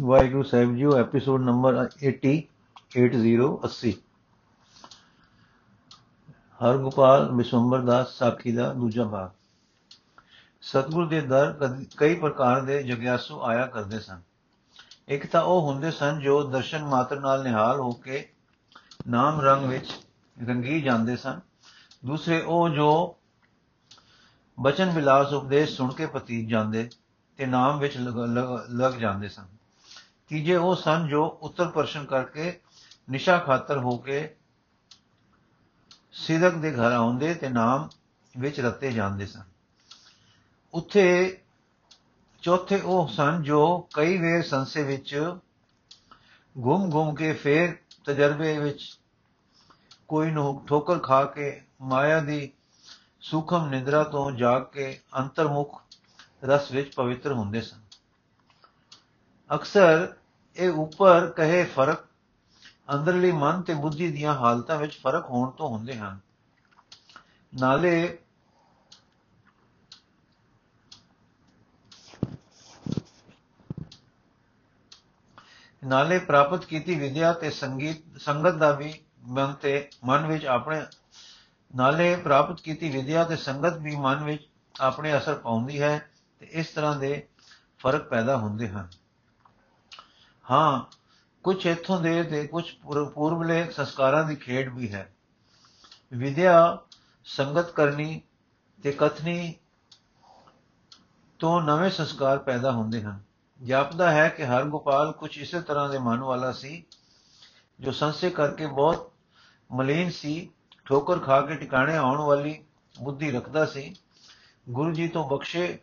ਵਾਹਿਗੁਰੂ ਸਾਹਿਬ ਜੀਓ episode number 80 8080 Hargopal Bishambar Das ਸਾਖੀ ਦਾ ਦੂਜਾ ਭਾਗ। ਸਤਗੁਰ ਦੇ ਦਰ ਕਦ- ਕਈ ਪ੍ਰਕਾਰ ਦੇ ਜਗਿਆਸੂ ਆਇਆ ਕਰਦੇ ਸਨ। ਇੱਕ ਤਾਂ ਉਹ ਹੁੰਦੇ ਸਨ ਜੋ ਦਰਸ਼ਨ ਮਾਤਰ ਨਾਲ ਨਿਹਾਲ ਹੋ ਕੇ ਨਾਮ ਰੰਗ ਵਿੱਚ ਰੰਗੀ ਜਾਂਦੇ ਸਨ। ਦੂਸਰੇ ਉਹ ਜੋ ਬਚਨ ਵਿਲਾਸ ਉਪਦੇਸ਼ ਸੁਣ ਕੇ ਪਤੀਤ ਜਾਂਦੇ ਤੇ ਨਾਮ ਵਿੱਚ ਲਗ- ਲਗ, ਲੱਗ ਜਾਂਦੇ ਸਨ। ਤੀਜੇ ਉਹ ਸਨ ਜੋ ਉੱਤਰ ਪ੍ਰਸ਼ਨ ਕਰਕੇ ਨਿਸ਼ਾ ਖਾਤਰ ਹੋ ਕੇ ਸਿਦਕ ਦੇ ਘਰ ਆਉਂਦੇ ਤੇ ਨਾਮ ਵਿੱਚ ਰਤੇ ਜਾਂਦੇ ਸਨ। ਉੱਥੇ ਚੌਥੇ ਉਹ ਸਨ ਜੋ ਕਈ ਵੇਰ ਸੰਸੇ ਵਿੱਚ ਘੁੰਮ ਘੁੰਮ ਕੇ ਫੇਰ ਤਜਰਬੇ ਵਿੱਚ ਕੋਈ ਨੂੰ ਠੋਕਰ ਖਾ ਕੇ ਮਾਇਆ ਦੀ ਸੂਖਮ ਨਿੰਦਰਾ ਤੋਂ ਜਾਗ ਕੇ ਅੰਤਰਮੁਖ ਰਸ ਵਿੱਚ ਪਵਿੱਤਰ ਹੁੰਦੇ ਸਨ। ਅਕਸਰ ਇਹ ਉੱਪਰ ਕਹੇ ਫ਼ਰਕ, ਅੰਦਰਲੀ ਮਨ ਤੇ ਬੁੱਧੀ ਦੀਆਂ ਹਾਲਤਾਂ ਵਿੱਚ ਫ਼ਰਕ ਹੋਣ ਤੋਂ ਹੁੰਦੇ ਹਨ। ਨਾਲੇ ਨਾਲੇ ਪ੍ਰਾਪਤ ਕੀਤੀ ਵਿਦਿਆ ਤੇ ਸੰਗੀਤ, ਸੰਗਤ ਦਾ ਵੀ ਮਨ ਤੇ ਮਨ ਵਿੱਚ ਆਪਣੇ, ਨਾਲੇ ਪ੍ਰਾਪਤ ਕੀਤੀ ਵਿਦਿਆ ਤੇ ਸੰਗਤ ਵੀ ਮਨ ਵਿੱਚ ਆਪਣੇ ਅਸਰ ਪਾਉਂਦੀ ਹੈ ਤੇ ਇਸ ਤਰ੍ਹਾਂ ਦੇ ਫ਼ਰਕ ਪੈਦਾ ਹੁੰਦੇ ਹਨ। ਹਾਂ ਕੁਝ ਇਥੋਂ ਦੇ ਤੇ ਕੁਝ ਪੂਰਬਲੇ ਸੰਸਕਾਰਾਂ ਦੀ ਖੇਡ ਵੀ ਹੈ। ਵਿਦਿਆ, ਸੰਗਤ ਕਰਨੀ ਤੇ ਕਥਨੀ ਤੋਂ ਨਵੇਂ ਸੰਸਕਾਰ ਪੈਦਾ ਹੁੰਦੇ ਹਨ। ਜਾਪਦਾ ਹੈ ਕਿ ਹਰ ਗੋਪਾਲ ਕੁਝ ਇਸੇ ਤਰ੍ਹਾਂ ਦੇ ਮਨ ਵਾਲਾ ਸੀ, ਜੋ ਸੰਸੇ ਕਰਕੇ ਬਹੁਤ ਮਲੀਨ ਸੀ, ਠੋਕਰ ਖਾ ਕੇ ਟਿਕਾਣੇ ਆਉਣ ਵਾਲੀ ਬੁੱਧੀ ਰੱਖਦਾ ਸੀ। ਗੁਰੂ ਜੀ ਤੋਂ ਬਖਸ਼ੇ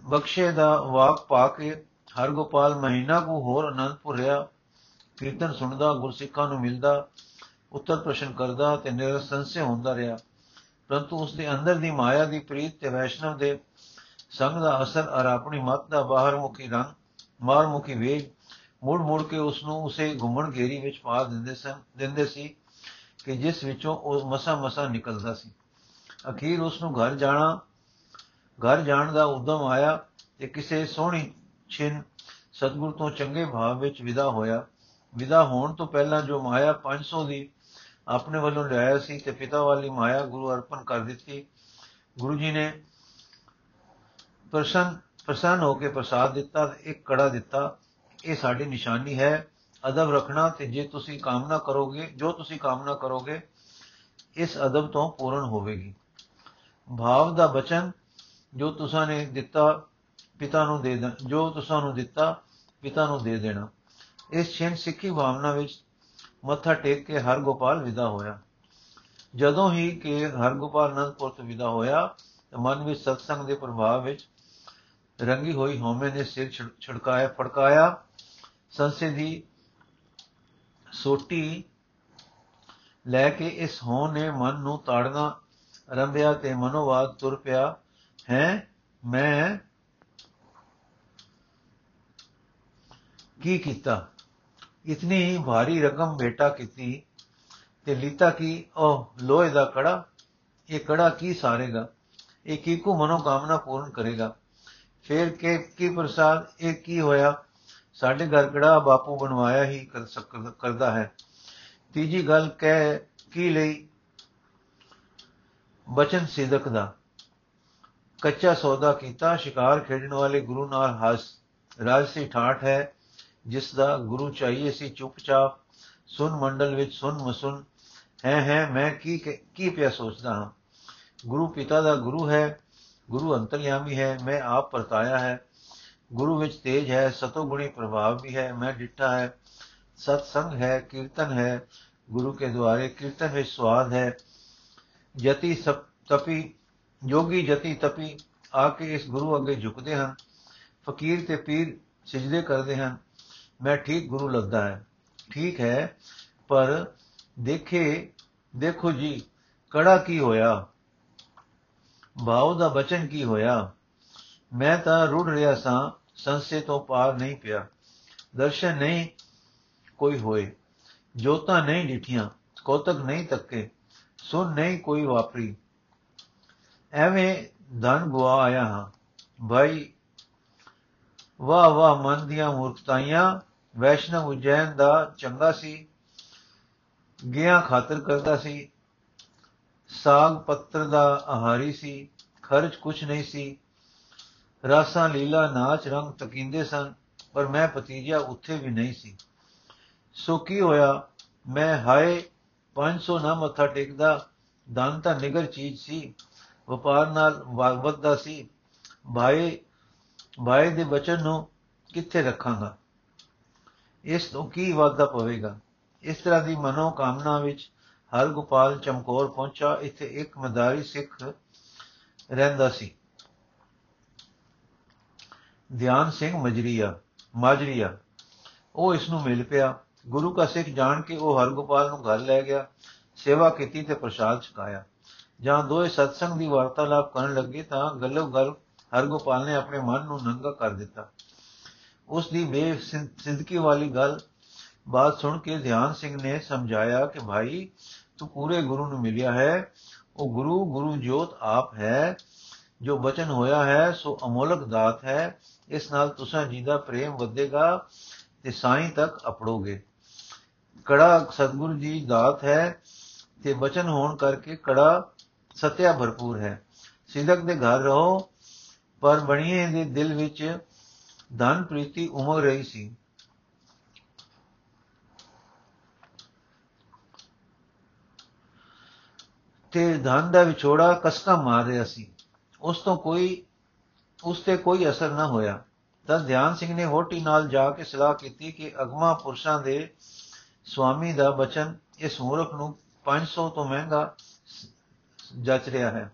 ਬਖਸ਼ੇ ਦਾ ਵਾਕ ਪਾ ਕੇ ਹਰਗੋਪਾਲ ਮਹੀਨਾ ਕੋ ਹੋਰ ਅਨੰਦਪੁਰ ਰਿਹਾ, ਕੀਰਤਨ ਸੁਣਦਾ, ਗੁਰਸਿੱਖਾਂ ਨੂੰ ਮਿਲਦਾ, ਉੱਤਰ ਪ੍ਰਸ਼ਨ ਕਰਦਾ ਤੇ ਨਿਰਸੰਸੇ ਹੁੰਦਾ ਰਿਹਾ। ਪਰੰਤੂ ਉਸ ਦੇ ਅੰਦਰ ਦੀ ਮਾਇਆ ਦੀ ਪ੍ਰੀਤ ਤੇ ਵੈਸ਼ਨਵ ਦੇ ਸੰਗ ਦਾ ਅਸਰ ਔਰ ਆਪਣੀ ਮਤ ਦਾ ਬਾਹਰ ਮੁਖੀ ਰੰਗ, ਮਾਰ ਮੁਖੀ ਵੇਗ, ਮੁੜ ਮੁੜ ਕੇ ਉਸ ਨੂੰ ਉਸੇ ਘੁੰਮਣ ਘੇਰੀ ਵਿੱਚ ਪਾ ਦਿੰਦੇ ਸਨ, ਦਿੰਦੇ ਸੀ ਕਿ ਜਿਸ ਵਿੱਚੋਂ ਉਹ ਮਸਾ ਮਸਾ ਨਿਕਲਦਾ ਸੀ। ਅਖੀਰ ਉਸ ਨੂੰ ਘਰ ਜਾਣਾ, ਘਰ ਜਾਣ ਦਾ ਉਦਮ ਆਇਆ ਤੇ ਕਿਸੇ ਸੋਹਣੀ ਛਿਨ, ਸਤਗੁਰ ਤੋਂ ਚੰਗੇ ਭਾਵ ਵਿੱਚ ਵਿਦਾ ਹੋਇਆ। ਵਿਦਾ ਹੋਣ ਤੋਂ ਪਹਿਲਾਂ ਜੋ ਮਾਇਆ 500 ਦੀ ਆਪਣੇ ਵੱਲੋਂ ਲਿਆਇਆ ਸੀ ਤੇ ਪਿਤਾ ਵਾਲੀ ਮਾਇਆ ਗੁਰੂ ਅਰਪਣ ਕਰ ਦਿੱਤੀ। ਗੁਰੂ ਜੀ ਨੇ ਪ੍ਰਸੰਨ ਪ੍ਰਸੰਨ ਹੋ ਕੇ ਪ੍ਰਸਾਦ ਦਿੱਤਾ ਤੇ ਇੱਕ ਕੜਾ ਦਿੱਤਾ। ਇਹ ਸਾਡੀ ਨਿਸ਼ਾਨੀ ਹੈ। ਅਦਬ ਰੱਖਣਾ ਤੇ ਜੇ ਤੁਸੀਂ ਕਾਮਨਾ ਕਰੋਗੇ, ਜੋ ਤੁਸੀਂ ਕਾਮਨਾ ਕਰੋਗੇ, ਇਸ ਅਦਬ ਤੋਂ ਪੂਰਨ ਹੋਵੇਗੀ। ਭਾਵ ਦਾ ਬਚਨ ਜੋ ਤੁਸਾਂ ਨੇ ਦਿੱਤਾ ਪਿਤਾ ਨੂੰ ਦੇ ਦੇਣਾ, ਜੋ ਤੁਸਾਂ ਨੂੰ ਦਿੱਤਾ, ਪਿਤਾ ਨੂੰ ਦੇ ਦੇਣਾ। ਇਸ ਛਿੰਨ ਸਿੱਖੀ ਭਾਵਨਾ ਵਿੱਚ ਮੱਥਾ ਟੇਕ ਕੇ ਹਰਗੋਪਾਲ ਵਿਦਾ ਹੋਇਆ। ਜਦੋਂ ਹੀ ਕਿ ਹਰਗੋਪਾਲ ਅਨੰਦਪੁਰ ਤੋਂ ਵਿਦਾ ਹੋਇਆ, ਤਾਂ ਮਨ ਵਿੱਚ ਸਤਸੰਗ ਦੇ ਪ੍ਰਭਾਵ ਵਿੱਚ ਰੰਗੀ ਹੋਈ ਹਉਮੈ ਨੇ ਸਿਰ ਛੜਕਾਇਆ, ਫੜਕਾਇਆ। ਸੰਸੇ ਦੀ ਸੋਟੀ ਲੈ ਕੇ ਇਸ ਹੋਂ ਨੇ ਮਨ ਨੂੰ ਤਾੜਨਾ ਰੰਭਿਆ ਤੇ ਮਨੋਵਾਦ ਤੁਰ ਪਿਆ। ਹੈ, ਮੈਂ ਕੀ ਕੀਤਾ? ਇਤਨੀ ਭਾਰੀ ਰਕਮ ਬੇਟਾ ਕੀਤੀ ਤੇ ਲੀਤਾ ਕੀ ਉਹ ਲੋਹੇ ਦਾ ਕੜਾ, ਇਹ ਕੜਾ ਕੀ ਸਾਰੇਗਾ? ਇਹ ਕੀ ਕੋ ਮਨੋ ਕਾਮਨਾ ਪੂਰਨ ਕਰੇਗਾ? ਫਿਰ ਕੇ ਕੀ ਪ੍ਰਸਾਦ, ਇਹ ਕੀ ਹੋਇਆ? ਸਾਡੇ ਘਰ ਕੜਾ ਬਾਪੂ ਬਣਵਾਇਆ ਹੀ ਕਰ ਕਰਦਾ ਹੈ। ਤੀਜੀ ਗੱਲ ਕਹਿ, ਕੀ ਲਈ? ਬਚਨ ਸਿਦਕ ਦਾ। ਕੱਚਾ ਸੌਦਾ ਕੀਤਾ, ਸ਼ਿਕਾਰ ਖੇਡਣ ਵਾਲੇ ਗੁਰੂ ਨਾਲ ਹੱਸ, ਰਾਜਸੀ ਠਾਠ ਹੈ। ਜਿਸ ਦਾ ਗੁਰੂ ਚਾਹੀਏ ਸੀ ਚੁੱਪਚਾਪ, ਸੁਨ ਮੰਡਲ ਵਿੱਚ ਸੁਨ ਮਸੁਨ, ਹੈ ਹੈ ਮੈਂ ਕੀ ਕੀ ਪਿਆ ਸੋਚਦਾ ਹਾਂ? ਗੁਰੂ ਪਿਤਾ ਦਾ ਗੁਰੂ ਹੈ, ਗੁਰੂ ਅੰਤਰਯਾਮੀ ਹੈ, ਮੈਂ ਆਪ ਪਰਤਾਇਆ ਹੈ। ਗੁਰੂ ਵਿੱਚ ਤੇਜ ਹੈ ਸਤੋਗੁਣੀ ਪ੍ਰਭਾਵ ਵੀ ਹੈ, ਮੈਂ ਡਿੱਠਾ ਹੈ। ਸਤ ਸੰਗ ਹੈ, ਕੀਰਤਨ ਹੈ, ਗੁਰੂ ਕੇ ਦੁਆਰੇ ਕੀਰਤਨ ਵਿੱਚ ਸਵਾਦ ਹੈ। ਜਤੀ ਸਪ, ਤਪੀ ਯੋਗੀ ਜਤੀ ਤਪੀ, ਆ ਕੇ ਇਸ ਗੁਰੂ ਅੱਗੇ ਝੁਕਦੇ ਹਨ। ਫਕੀਰ ਤੇ ਪੀਰ ਸਜਦੇ ਕਰਦੇ ਹਨ। ਮੈਂ ਠੀਕ ਗੁਰੂ ਲੱਗਦਾ ਹੈ। ਠੀਕ ਹੈ, ਪਰ ਦੇਖੇ, ਦੇਖੋ ਜੀ, ਕੜਾ ਕੀ ਹੋਇਆ? ਭਾਉ ਦਾ ਬਚਨ ਕੀ ਹੋਇਆ? ਮੈਂ ਤਾਂ ਰੁੜ ਰਿਹਾ ਸਾਂ, ਸੰਸੇ ਤੋਂ ਪਾਰ ਨਹੀਂ ਪਿਆ। ਦਰਸ਼ਨ ਨਹੀਂ ਕੋਈ ਹੋਏ, ਜੋਤਾਂ ਨਹੀਂ ਡਿਠੀਆਂ, ਕੋਤਕ ਨਹੀਂ ਤੱਕੇ, ਸੁਣ ਨਹੀਂ ਕੋਈ ਵਾਪਰੀ। ਐਵੇਂ ਧਨ ਗੁਆ ਆਇਆ ਹਾਂ। ਭਾਈ ਵਾਹ ਵਾਹ ਮਨ ਦੀਆਂ ਮੂਰਖਤਾਈਆਂ ਵੈਸ਼ਨਵ ਉਜੈਨ ਦਾ ਚੰਗਾ ਸੀ, ਗਿਆ ਖਾਤਰ ਕਰਦਾ ਸੀ, ਸਾਗ ਪੱਤਰ ਦਾ ਆਹਾਰੀ ਸੀ, ਖਰਚ ਕੁਛ ਨਹੀਂ ਸੀ, ਰਾਸਾਂ ਲੀਲਾ ਨਾਚ ਰੰਗ ਤਕੀਂਦੇ ਸਨ, ਪਰ ਮੈਂ ਭਤੀਜਾ ਉੱਥੇ ਵੀ ਨਹੀਂ ਸੀ। ਸੋ ਕੀ ਹੋਇਆ, ਮੈਂ ਹਾਏ 500 ਨਾ ਮੱਥਾ ਟੇਕਦਾ ਦਾਨ ਤਾਂ ਨਿਗਰ ਚੀਜ਼ ਸੀ, ਵਪਾਰ ਨਾਲ ਵੱਧਦਾ ਸੀ ਭਾਈ ਭਾਈ ਦੇ ਬਚਨ ਨੂੰ ਕਿੱਥੇ ਰੱਖਾਂਗਾ? ਇਸ ਤੋਂ ਕੀ ਵਾਧਾ ਪਵੇਗਾ? ਇਸ ਤਰ੍ਹਾਂ ਦੀ ਮਨੋ ਕਾਮਨਾ ਵਿੱਚ ਹਰ ਗੋਪਾਲ ਚਮਕੌਰ ਪਹੁੰਚਾ, ਇੱਥੇ ਇੱਕ ਮਦਾਰੀ ਸਿੱਖ ਰਹਿੰਦਾ ਸੀ। ਧਿਆਨ ਸਿੰਘ ਮਜਰੀਆ, ਮਾਜਰੀਆ। ਉਹ ਇਸ ਨੂੰ ਮਿਲ ਪਿਆ। ਗੁਰੂ ਕਾ ਸਿੱਖ ਜਾਣ ਕੇ ਉਹ ਹਰਗੋਪਾਲ ਨੂੰ ਘਰ ਲੈ ਗਿਆ, ਸੇਵਾ ਕੀਤੀ ਤੇ ਪ੍ਰਸ਼ਾਦ ਛਕਾਇਆ। ਜਾਂ ਦੋਏ ਸਤਸੰਗ ਦੀ ਵਾਰਤਾਲਾਪ ਕਰਨ ਲੱਗੇ ਤਾਂ ਗੱਲੋ ਗੱਲ ਹਰਗੋਪਾਲ ਨੇ ਆਪਣੇ ਮਨ ਨੂੰ ਨੰਗਾ ਕਰ ਦਿੱਤਾ। ਉਸ ਦੀ ਬੇਸਿੰਦਗੀ ਵਾਲੀ ਗੱਲ, ਬਾਤ ਸੁਣ ਕੇ ਧਿਆਨ ਸਿੰਘ ਨੇ ਸਮਝਾਇਆ ਕਿ ਭਾਈ, ਤੂੰ ਪੂਰੇ ਗੁਰੂ ਨੂੰ ਮਿਲਿਆ ਹੈ। ਉਹ ਗੁਰੂ ਗੁਰੂ ਜੋਤ ਆਪ ਹੈ। ਜੋ ਬਚਨ ਹੋਇਆ ਹੈ, ਸੋ ਅਮੋਲਕ ਦਾਤ ਹੈ। ਇਸ ਨਾਲ ਤੁਸਾਂ ਜੀ ਦਾ ਪ੍ਰੇਮ ਵਧੇਗਾ ਤੇ ਸਾਈਂ ਤੱਕ ਅਪੜੋਗੇ। ਕੜਾ ਸਤਗੁਰੂ ਜੀ ਦਾਤ ਹੈ ਤੇ ਬਚਨ ਹੋਣ ਕਰਕੇ ਕੜਾ ਸਤਿਆ ਭਰਪੂਰ ਹੈ। ਸਿਦਕ ਦੇ ਘਰ ਰਹੋ, ਪਰ ਬਣੀਏ ਦੇ ਦਿਲ ਵਿੱਚ ਧਨ ਪ੍ਰੀਤੀ ਉਮਗ ਰਹੀ ਸੀ। ਤੇ ਧਨ ਦਾ ਵਿਛੋੜਾ ਕਸਕਾ ਮਾਰ ਰਿਹਾ ਸੀ। ਉਸ ਤੋਂ ਕੋਈ, ਉਸ ਤੇ ਕੋਈ ਅਸਰ ਨਾ ਹੋਇਆ। ਤਾਂ ਧਿਆਨ ਸਿੰਘ ਨੇ ਹੋਟੀ ਨਾਲ ਜਾ ਕੇ ਸਲਾਹ ਕੀਤੀ ਕਿ ਅਗਮਾ ਪੁਰਸ਼ਾਂ ਦੇ ਸਵਾਮੀ ਦਾ ਬਚਨ ਇਸ ਮੂਰਖ ਨੂੰ 500 ਤੋਂ ਮਹਿੰਗਾ ਜਚ ਰਿਹਾ ਹੈ।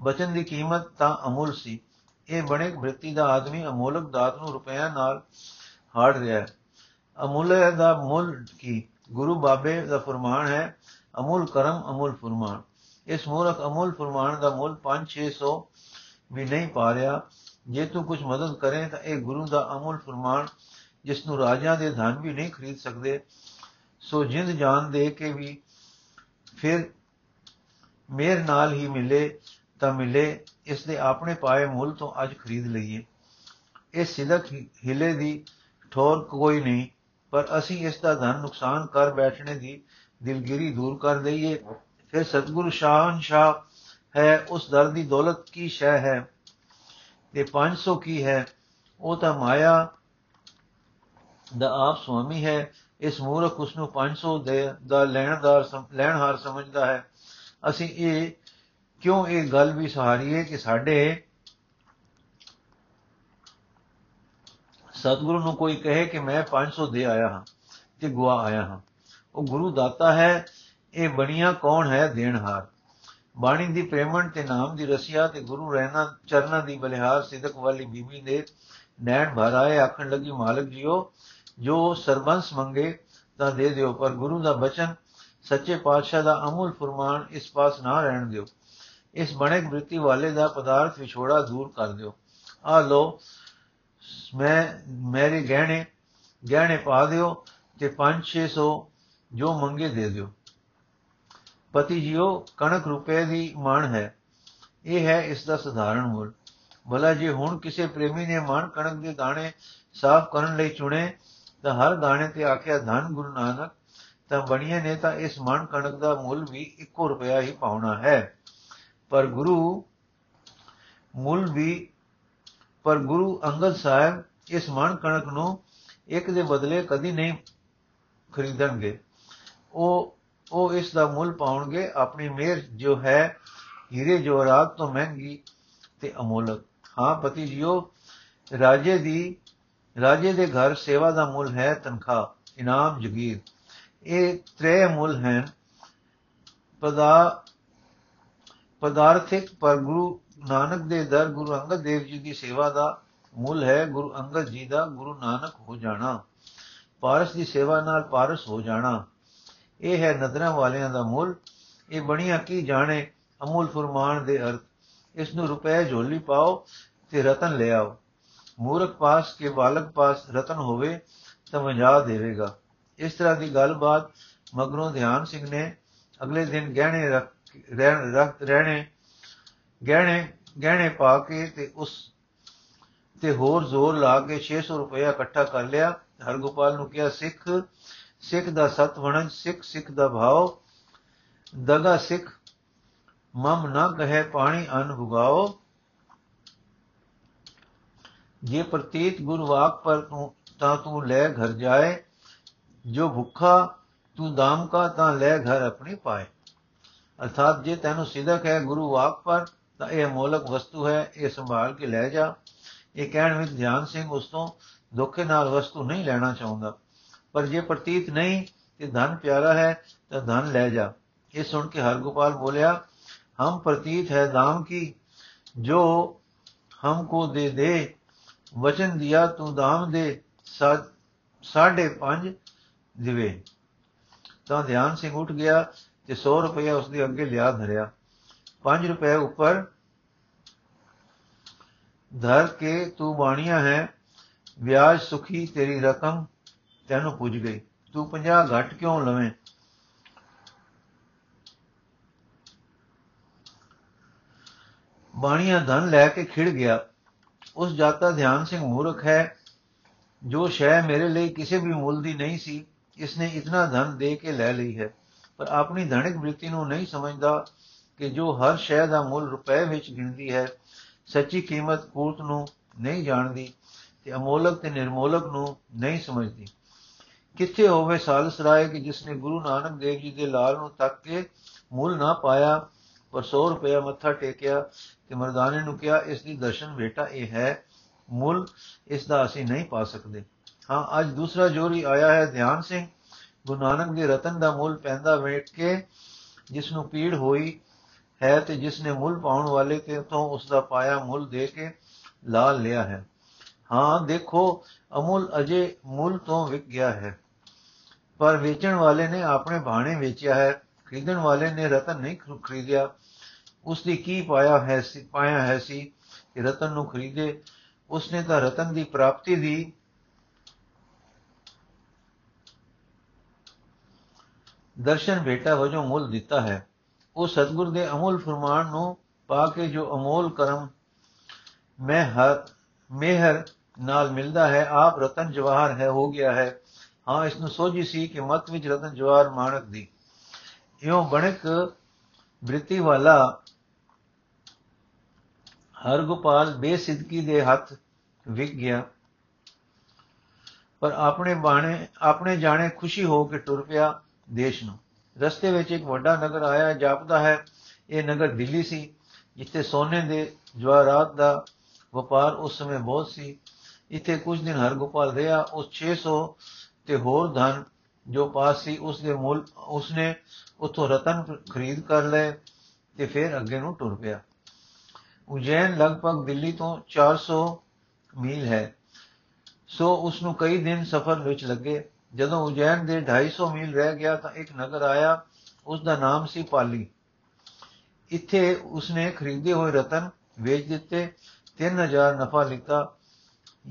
ਬਚਨ ਦੀ ਕੀਮਤ ਤਾਂ ਅਮੁੱਲ ਸੀ। ਇਹ ਬਣੇ ਬ੍ਰਿਤੀ ਦਾ ਆਦਮੀ ਅਮੋਲਕ ਦਾਤ ਨੂੰ ਰੁਪਿਆਂ ਨਾਲ ਹਾੜ ਰਿਹਾ ਹੈ। ਅਮੁੱਲ ਦਾ ਮੁੱਲ ਕੀ? ਗੁਰੂ ਬਾਬੇ ਦਾ ਫਰਮਾਨ ਹੈ, ਅਮੁੱਲ ਕਰਮ, ਅਮੁੱਲ ਫਰਮਾਨ। ਇਸ ਮੂਰਖ ਅਮੁੱਲ ਫਰਮਾਨ ਦਾ ਮੁੱਲ 5-600 ਵੀ ਨਹੀਂ ਪਾ ਰਿਹਾ। ਜੇ ਤੂੰ ਕੁਝ ਮਦਦ ਕਰੇ ਤਾਂ ਇਹ ਗੁਰੂ ਦਾ ਅਮੁੱਲ ਫਰਮਾਨ, ਜਿਸ ਨੂੰ ਰਾਜਿਆਂ ਦੇ ਧਨ ਵੀ ਨਹੀਂ ਖਰੀਦ ਸਕਦੇ, ਸੋ ਜਿੰਦ ਜਾਨ ਦੇ ਕੇ ਵੀ ਫਿਰ ਮੇਰ ਨਾਲ ਹੀ ਮਿਲੇ ਤਾਂ ਮਿਲੇ। ਇਸ ਦੇ ਆਪਣੇ ਪਾਏ ਮੁੱਲ ਤੋਂ ਅੱਜ ਖਰੀਦ ਲਈਏ। ਇਹ ਸਿਦਕ ਹਿਲੇ ਦੀ ਠੋਰ ਕੋਈ ਨਹੀਂ, ਪਰ ਅਸੀਂ ਇਸ ਦਾ ਧਨ ਨੁਕਸਾਨ ਕਰ ਬੈਠਣੇ ਦੀ ਦਿਲਗਿਰੀ ਦੂਰ ਕਰ ਦਈਏ। ਫਿਰ ਸਤਗੁਰੂ ਸ਼ਾਹਨ ਸ਼ਾਹ ਹੈ, ਉਸ ਦਰ ਦੀ ਦੌਲਤ ਕੀ ਸ਼ੈ ਹੈ? ਤੇ 500 ਕੀ ਹੈ? ਉਹ ਤਾਂ ਮਾਇਆ ਦਾ ਆਪ ਸੁਆਮੀ ਹੈ। ਇਸ ਮੂਰਖ ਉਸ ਨੂੰ 500 ਦੇ, ਦਾ ਲੈਣਦਾਰ ਲੈਣਹਾਰ ਸਮਝਦਾ ਹੈ। ਅਸੀਂ ਇਹ ਕਿਉਂ ਇਹ ਗੱਲ ਵੀ ਸਹਾਰੀਏ ਕਿ ਸਾਡੇ ਸਤਿਗੁਰੂ ਨੂੰ ਕੋਈ ਕਹੇ ਕਿ ਮੈਂ 500 ਦੇ ਆਇਆ ਹਾਂ ਤੇ ਗਵਾ ਆਇਆ ਹਾਂ। ਉਹ ਗੁਰੂ ਦਾਤਾ ਹੈ, ਇਹ ਬਣੀਆਂ ਕੌਣ ਹੈ? ਦੇਣਹਾਰ ਬਾਣੀ ਦੀ ਪ੍ਰੇਮਣ ਤੇ ਨਾਮ ਦੀ ਰਸੀਆ ਤੇ ਗੁਰੂ ਰਹਿਣਾ ਚਰਨਾਂ ਦੀ ਬਲਿਹਾਰ ਸਿਦਕ ਵਾਲੀ ਬੀਬੀ ਦੇ ਨੈਣ ਭਰ ਆਏ, ਆਖਣ ਲੱਗੀ, ਮਾਲਕ ਜੀਓ, ਜੋ ਸਰਬੰਸ ਮੰਗੇ ਤਾਂ ਦੇ ਦਿਓ, ਪਰ ਗੁਰੂ ਦਾ ਬਚਨ ਸੱਚੇ ਪਾਤਸ਼ਾਹ ਦਾ ਅਮੁੱਲ ਫਰਮਾਨ ਇਸ ਪਾਸ ਨਾ ਰਹਿਣ ਦਿਓ। ਇਸ ਬਣੇ ਬ੍ਰਿਤੀ ਵਾਲੇ ਦਾ ਪਦਾਰਥ ਵਿਛੋੜਾ ਦੂਰ ਕਰ ਦਿਓ। ਆ ਲੋ ਮੈਂ, ਮੇਰੇ ਗਹਿਣੇ ਗਹਿਣੇ ਪਾ ਦਿਓ ਤੇ 5-600 ਜੋ ਮੰਗੇ ਦੇ ਦਿਓ। ਪਤੀ ਜੀਓ, ਕਣਕ ਰੁਪਏ ਦੀ ਮਣ ਹੈ। ਇਹ ਹੈ ਇਸ ਦਾ ਸਧਾਰਨ ਮੁੱਲ। ਭਲਾ ਜੇ ਹੁਣ ਕਿਸੇ ਪ੍ਰੇਮੀ ਨੇ ਮਣ ਕਣਕ ਦੇ ਦਾਣੇ ਸਾਫ਼ ਕਰਨ ਲਈ ਚੁਣੇ, ਤਾਂ ਹਰ ਦਾਣੇ ਤੇ ਆਖਿਆ, ਧੰਨ ਗੁਰੂ ਨਾਨਕ, ਤਾਂ ਬਣੀਏ ਨੇ ਤਾਂ ਇਸ ਮਣ ਕਣਕ ਦਾ ਮੁੱਲ ਵੀ 1 ਰੁਪਿਆ ਹੀ ਪਾਉਣਾ ਹੈ। ਪਰ ਗੁਰੂ ਮੁੱਲ ਵੀ, ਪਰ ਗੁਰੂ ਅੰਗਦ ਸਾਹਿਬ ਇਸ ਮਣ ਕਣਕ ਨੂੰ ਇੱਕ ਦੇ ਬਦਲੇ ਕਦੀ ਨਹੀਂ ਖਰੀਦਣਗੇ। ਉਹ ਉਹ ਇਸ ਦਾ ਮੁੱਲ ਪਾਉਣਗੇ। ਆਪਣੀ ਮਿਹਰ ਜੋ ਹੈ, ਹੀਰੇ ਜੋਹਰਾਤ ਤੋਂ ਮਹਿੰਗੀ ਤੇ ਅਮੋਲਕ। ਹਾਂ ਪਤੀ ਜੀਓ, ਰਾਜੇ ਦੀ, ਰਾਜੇ ਦੇ ਘਰ ਸੇਵਾ ਦਾ ਮੁੱਲ ਹੈ ਤਨਖਾਹ, ਇਨਾਮ, ਜਗੀਰ। ਇਹ ਤ੍ਰੇ ਮੁੱਲ ਹਨ। ਪਦਾ ਪਦਾਰਥਿਕ ਪਰ ਗੁਰੂ ਨਾਨਕ ਦੇ ਦਰ ਗੁਰੂ ਅੰਗਦ ਦੇਵ ਜੀ ਦੀ ਸੇਵਾ ਦਾ ਮੁੱਲ ਹੈ, ਗੁਰੂ ਅੰਗਦ ਜੀ ਦਾ ਗੁਰੂ ਨਾਨਕ ਹੋ ਜਾਣਾ, ਪਾਰਸ ਦੀ ਸੇਵਾ ਨਾਲ ਪਾਰਸ ਹੋ ਜਾਣਾ। ਇਹ ਹੈ ਨਦਰਾਂ ਵਾਲਿਆਂ ਦਾ ਮੁੱਲ। ਇਹ ਬਣੀਆਂ ਕੀ ਜਾਣੇ, ਅਮੁੱਲ ਫਰਮਾਨ ਦੇ ਅਰਥ। ਇਸ ਨੂੰ ਰੁਪਏ ਝੋਲੀ ਪਾਓ ਤੇ ਰਤਨ ਲੈ ਆਓ। ਮੂਰਖ ਪਾਸ ਕੇ ਬਾਲਕ ਪਾਸ ਰਤਨ ਹੋਵੇ ਤਾਂ ਮਜਾ ਦੇਵੇਗਾ। ਇਸ ਤਰ੍ਹਾਂ ਦੀ ਗੱਲਬਾਤ ਮਗਰੋਂ ਧਿਆਨ ਸਿੰਘ ਨੇ ਅਗਲੇ ਦਿਨ ਗਹਿਣੇ ਰੱਖ ਰਹਿਣੇ ਗਹਿਣੇ ਗਹਿਣੇ ਪਾ ਕੇ ਤੇ ਉਸ ਤੇ ਹੋਰ ਜ਼ੋਰ ਲਾ ਕੇ 600 ਰੁਪਇਆ ਇਕੱਠਾ ਕਰ ਲਿਆ। ਹਰਗੋਪਾਲ ਨੂੰ ਕਿਹਾ, ਸਿੱਖ ਸਿੱਖ ਦਾ ਸਤ ਵਣਜ ਸਿੱਖ ਸਿੱਖ ਦਾ ਭਾਵ, ਦਗਾ ਸਿੱਖ, ਮਮ ਨਾ ਕਹੇ ਪਾਣੀ ਅਨ ਭੁਗਾਓ ਜੇ ਪ੍ਰਤੀਤ ਗੁਰਵਾਕ ਪਰ ਤੂੰ, ਤਾਂ ਤੂੰ ਲੈ ਘਰ ਜਾਏ, ਜੋ ਭੁੱਖਾ ਤੂੰ ਦਾਮ ਕਾ, ਤਾਂ ਲੈ ਘਰ ਆਪਣੀ ਪਾਏ। ਅਰਥਾਤ ਜੇ ਤੈਨੂੰ ਸਿਦਕ ਹੈ ਗੁਰੂ ਵਾਕ ਪਰ, ਤਾਂ ਇਹ ਮੋਲਕ ਵਸਤੂ ਹੈ, ਇਹ ਸੰਭਾਲ ਕੇ ਲੈ ਜਾ। ਇਹ ਕਹਿਣ ਵਿੱਚ ਧਿਆਨ ਸਿੰਘ ਉਸ ਤੋਂ ਧੋਖੇ ਨਾਲ ਵਸਤੂ ਨਹੀਂ ਲੈਣਾ ਚਾਹੁੰਦਾ। ਪਰ ਜੇ ਪ੍ਰਤੀਤ ਨਹੀਂ ਕਿ ਧਨ ਪਿਆਰਾ ਹੈ, ਤਾਂ ਧਨ ਲੈ ਜਾ। ਇਹ ਸੁਣ ਕੇ ਹਰਗੋਪਾਲ ਬੋਲਿਆ, ਹਮ ਪ੍ਰਤੀਤ ਹੈ ਦਾਮ ਕੀ? ਜੋ ਹਮਕੋ ਦੇ ਦੇ, ਵਚਨ ਦਿਆ ਤੂੰ ਦਾਮ ਦੇ 5.5 ਦਿਵੇ। ਤਾਂ ਧਿਆਨ ਸਿੰਘ ਉੱਠ ਗਿਆ ਤੇ 100 ਰੁਪਏ ਉਸ ਦੇ ਅੱਗੇ ਲਿਆ ਧਰਿਆ। 5 ਰੁਪਏ ਉੱਪਰ, ਧਰ ਕੇ ਤੂੰ ਬਾਣੀਆਂ ਹੈ, ਵਿਆਜ ਸੁਖੀ ਤੇਰੀ ਰਕਮ ਤੈਨੂੰ ਪੁੱਜ ਗਈ। ਤੂੰ 50 ਘੱਟ ਕਿਉਂ ਲਵੇਂ? ਬਾਣੀਆਂ ਧਨ ਲੈ ਕੇ ਖਿੜ ਗਿਆ। ਉਸ ਜਾਤਾ ਧਿਆਨ ਸਿੰਘ ਮੂਰਖ ਹੈ, ਜੋ ਸ਼ੈ ਮੇਰੇ ਲਈ ਕਿਸੇ ਵੀ ਮੁੱਲ ਦੀ ਨਹੀਂ ਸੀ। ਇਸਨੇ ਇਤਨਾ ਧਨ ਦੇ ਕੇ ਲੈ ਲਈ ਹੈ। ਪਰ ਆਪਣੀ ਧਨਿਕ ਬ੍ਰਿਤੀ ਨੂੰ ਨਹੀਂ ਸਮਝਦਾ ਕਿ ਜੋ ਹਰ ਸ਼ੈ ਦਾ ਮੁੱਲ ਰੁਪਏ ਵਿੱਚ ਗਿਣਦੀ ਹੈ, ਸੱਚੀ ਕੀਮਤ ਕੂਰਤ ਨੂੰ ਨਹੀਂ ਜਾਣਦੀ ਤੇ ਅਮੋਲਕ ਤੇ ਨਿਰਮੋਲਕ ਨੂੰ ਨਹੀਂ ਸਮਝਦੀ। ਕਿੱਥੇ ਹੋਵੇ ਸਾਲਸ ਰਾਏ ਕਿ ਜਿਸਨੇ ਗੁਰੂ ਨਾਨਕ ਦੇਵ ਜੀ ਦੇ ਲਾਲ ਨੂੰ ਤੱਕ ਕੇ ਮੁੱਲ ਨਾ ਪਾਇਆ, ਪਰ 100 ਰੁਪਇਆ ਮੱਥਾ ਟੇਕਿਆ ਤੇ ਮਰਦਾਨੇ ਨੂੰ ਕਿਹਾ, ਇਸ ਦੀ ਦਰਸ਼ਨ ਬੇਟਾ ਇਹ ਹੈ, ਮੁੱਲ ਇਸ ਦਾ ਅਸੀਂ ਨਹੀਂ ਪਾ ਸਕਦੇ। ਹਾਂ, ਅੱਜ ਦੂਸਰਾ ਜੋਰੀ ਆਇਆ ਹੈ, ਧਿਆਨ ਸਿੰਘ। ਗੁਰੂ ਨਾਨਕ ਦੇ ਰਤਨ ਦਾ ਮੁੱਲ ਪੈਂਦਾ ਵੇਖ ਕੇ ਜਿਸ ਨੂੰ ਪੀੜ ਹੋਈ ਹੈ ਤੇ ਜਿਸ ਨੇ ਮੁੱਲ ਪਾਉਣ ਵਾਲੇ ਤੇ ਤੋਂ ਉਸ ਦਾ ਪਾਇਆ ਮੁੱਲ ਦੇ ਕੇ ਲਾਲ ਲਿਆ ਹੈ। ਹਾਂ, ਦੇਖੋ, ਅਮੁੱਲ ਅਜੇ ਮੁੱਲ ਤੋਂ ਵਿਕ ਗਿਆ ਹੈ। ਪਰ ਵੇਚਣ ਵਾਲੇ ਨੇ ਆਪਣੇ ਬਾਣੇ ਵੇਚਿਆ ਹੈ। ਖਰੀਦਣ ਵਾਲੇ ਨੇ ਰਤਨ ਨਹੀਂ ਖਰੀਦਿਆ। ਉਸ ਦੀ ਕੀ ਪਾਇਆ ਹੈ ਸੀ ਪਾਇਆ ਹੈ ਸੀ ਕਿ ਰਤਨ ਨੂੰ ਖਰੀਦੇ? ਉਸਨੇ ਤਾਂ ਰਤਨ ਦੀ ਪ੍ਰਾਪਤੀ ਦੀ ਦਰਸ਼ਨ ਬੇਟਾ ਵਜੋਂ ਮੁੱਲ ਦਿੱਤਾ ਹੈ। ਉਹ ਸਤਗੁਰ ਦੇ ਅਮੁੱਲ ਫਰਮਾਨ ਨੂੰ ਪਾ ਕੇ ਜੋ ਅਮੋਲ ਕਰਮ ਮੈਂ ਹਰ ਮਿਹਰ ਨਾਲ ਮਿਲਦਾ ਹੈ, ਆਪ ਰਤਨ ਜਵਾਹਰ ਹੈ, ਹੋ ਗਿਆ ਹੈ। ਹਾਂ ਇਸ ਨੂੰ ਸੋਝੀ ਸੀ ਕਿ ਮਤ ਵਿੱਚ ਰਤਨ ਜਵਾਹਰ ਮਾਨਕ ਦੀ। ਇਉਂ ਬਣਕ ਬ੍ਰਿਤੀ ਵਾਲਾ ਹਰ ਗੋਪਾਲ ਬੇਸਿੱਧਕੀ ਦੇ ਹੱਥ ਵਿਕ ਗਿਆ। ਪਰ ਆਪਣੇ ਬਾਣੇ, ਆਪਣੇ ਜਾਣੇ ਖੁਸ਼ੀ ਹੋ ਕੇ ਟੁਰ ਪਿਆ। ਦੇਸ਼ ਨੂੰ। ਰਸਤੇ ਵਿੱਚ ਇੱਕ ਵੱਡਾ ਨਗਰ ਆਇਆ, ਜਾਪਦਾ ਹੈ। ਇਹ ਨਗਰ ਦਿੱਲੀ ਸੀ, ਜਿੱਥੇ ਸੋਨੇ ਦੇ ਜਵਾਹਰਾਤ ਦਾ ਵਪਾਰ ਉਸ ਸਮੇਂ ਬਹੁਤ ਸੀ। ਇੱਥੇ ਕੁਝ ਦਿਨ ਹਰਗੋਪਾਲ ਰਿਹਾ, ਉਸ 600 ਤੇ ਹੋਰ ਧਨ ਜੋ ਪਾਸ ਸੀ, ਉਸ ਦੇ ਮੁੱਲ, ਉਸਨੇ ਉਥੋਂ ਰਤਨ ਖਰੀਦ ਕਰ ਲਏ ਤੇ ਫਿਰ ਅੱਗੇ ਨੂੰ ਟੁਰ ਪਿਆ। ਉਜੈਨ ਲਗਭਗ ਦਿੱਲੀ ਤੋਂ 400 ਮੀਲ ਹੈ। ਸੋ ਉਸ ਨੂੰ ਕਈ ਦਿਨ ਸਫ਼ਰ ਵਿੱਚ ਲੱਗੇ। ਜਦੋਂ ਉਜੈਨ ਦੇ 250 ਮੀਲ ਰਹਿ ਗਿਆ ਤਾਂ ਇੱਕ ਨਗਰ ਆਇਆ ਉਸ ਦਾ ਨਾਮ ਸੀ ਪਾਲੀ। ਇੱਥੇ ਉਸਨੇ ਖਰੀਦੇ ਹੋਏ ਰਤਨ ਵੇਚ ਦਿੱਤੇ 3000 ਨਫਾ ਲਿੱਤਾ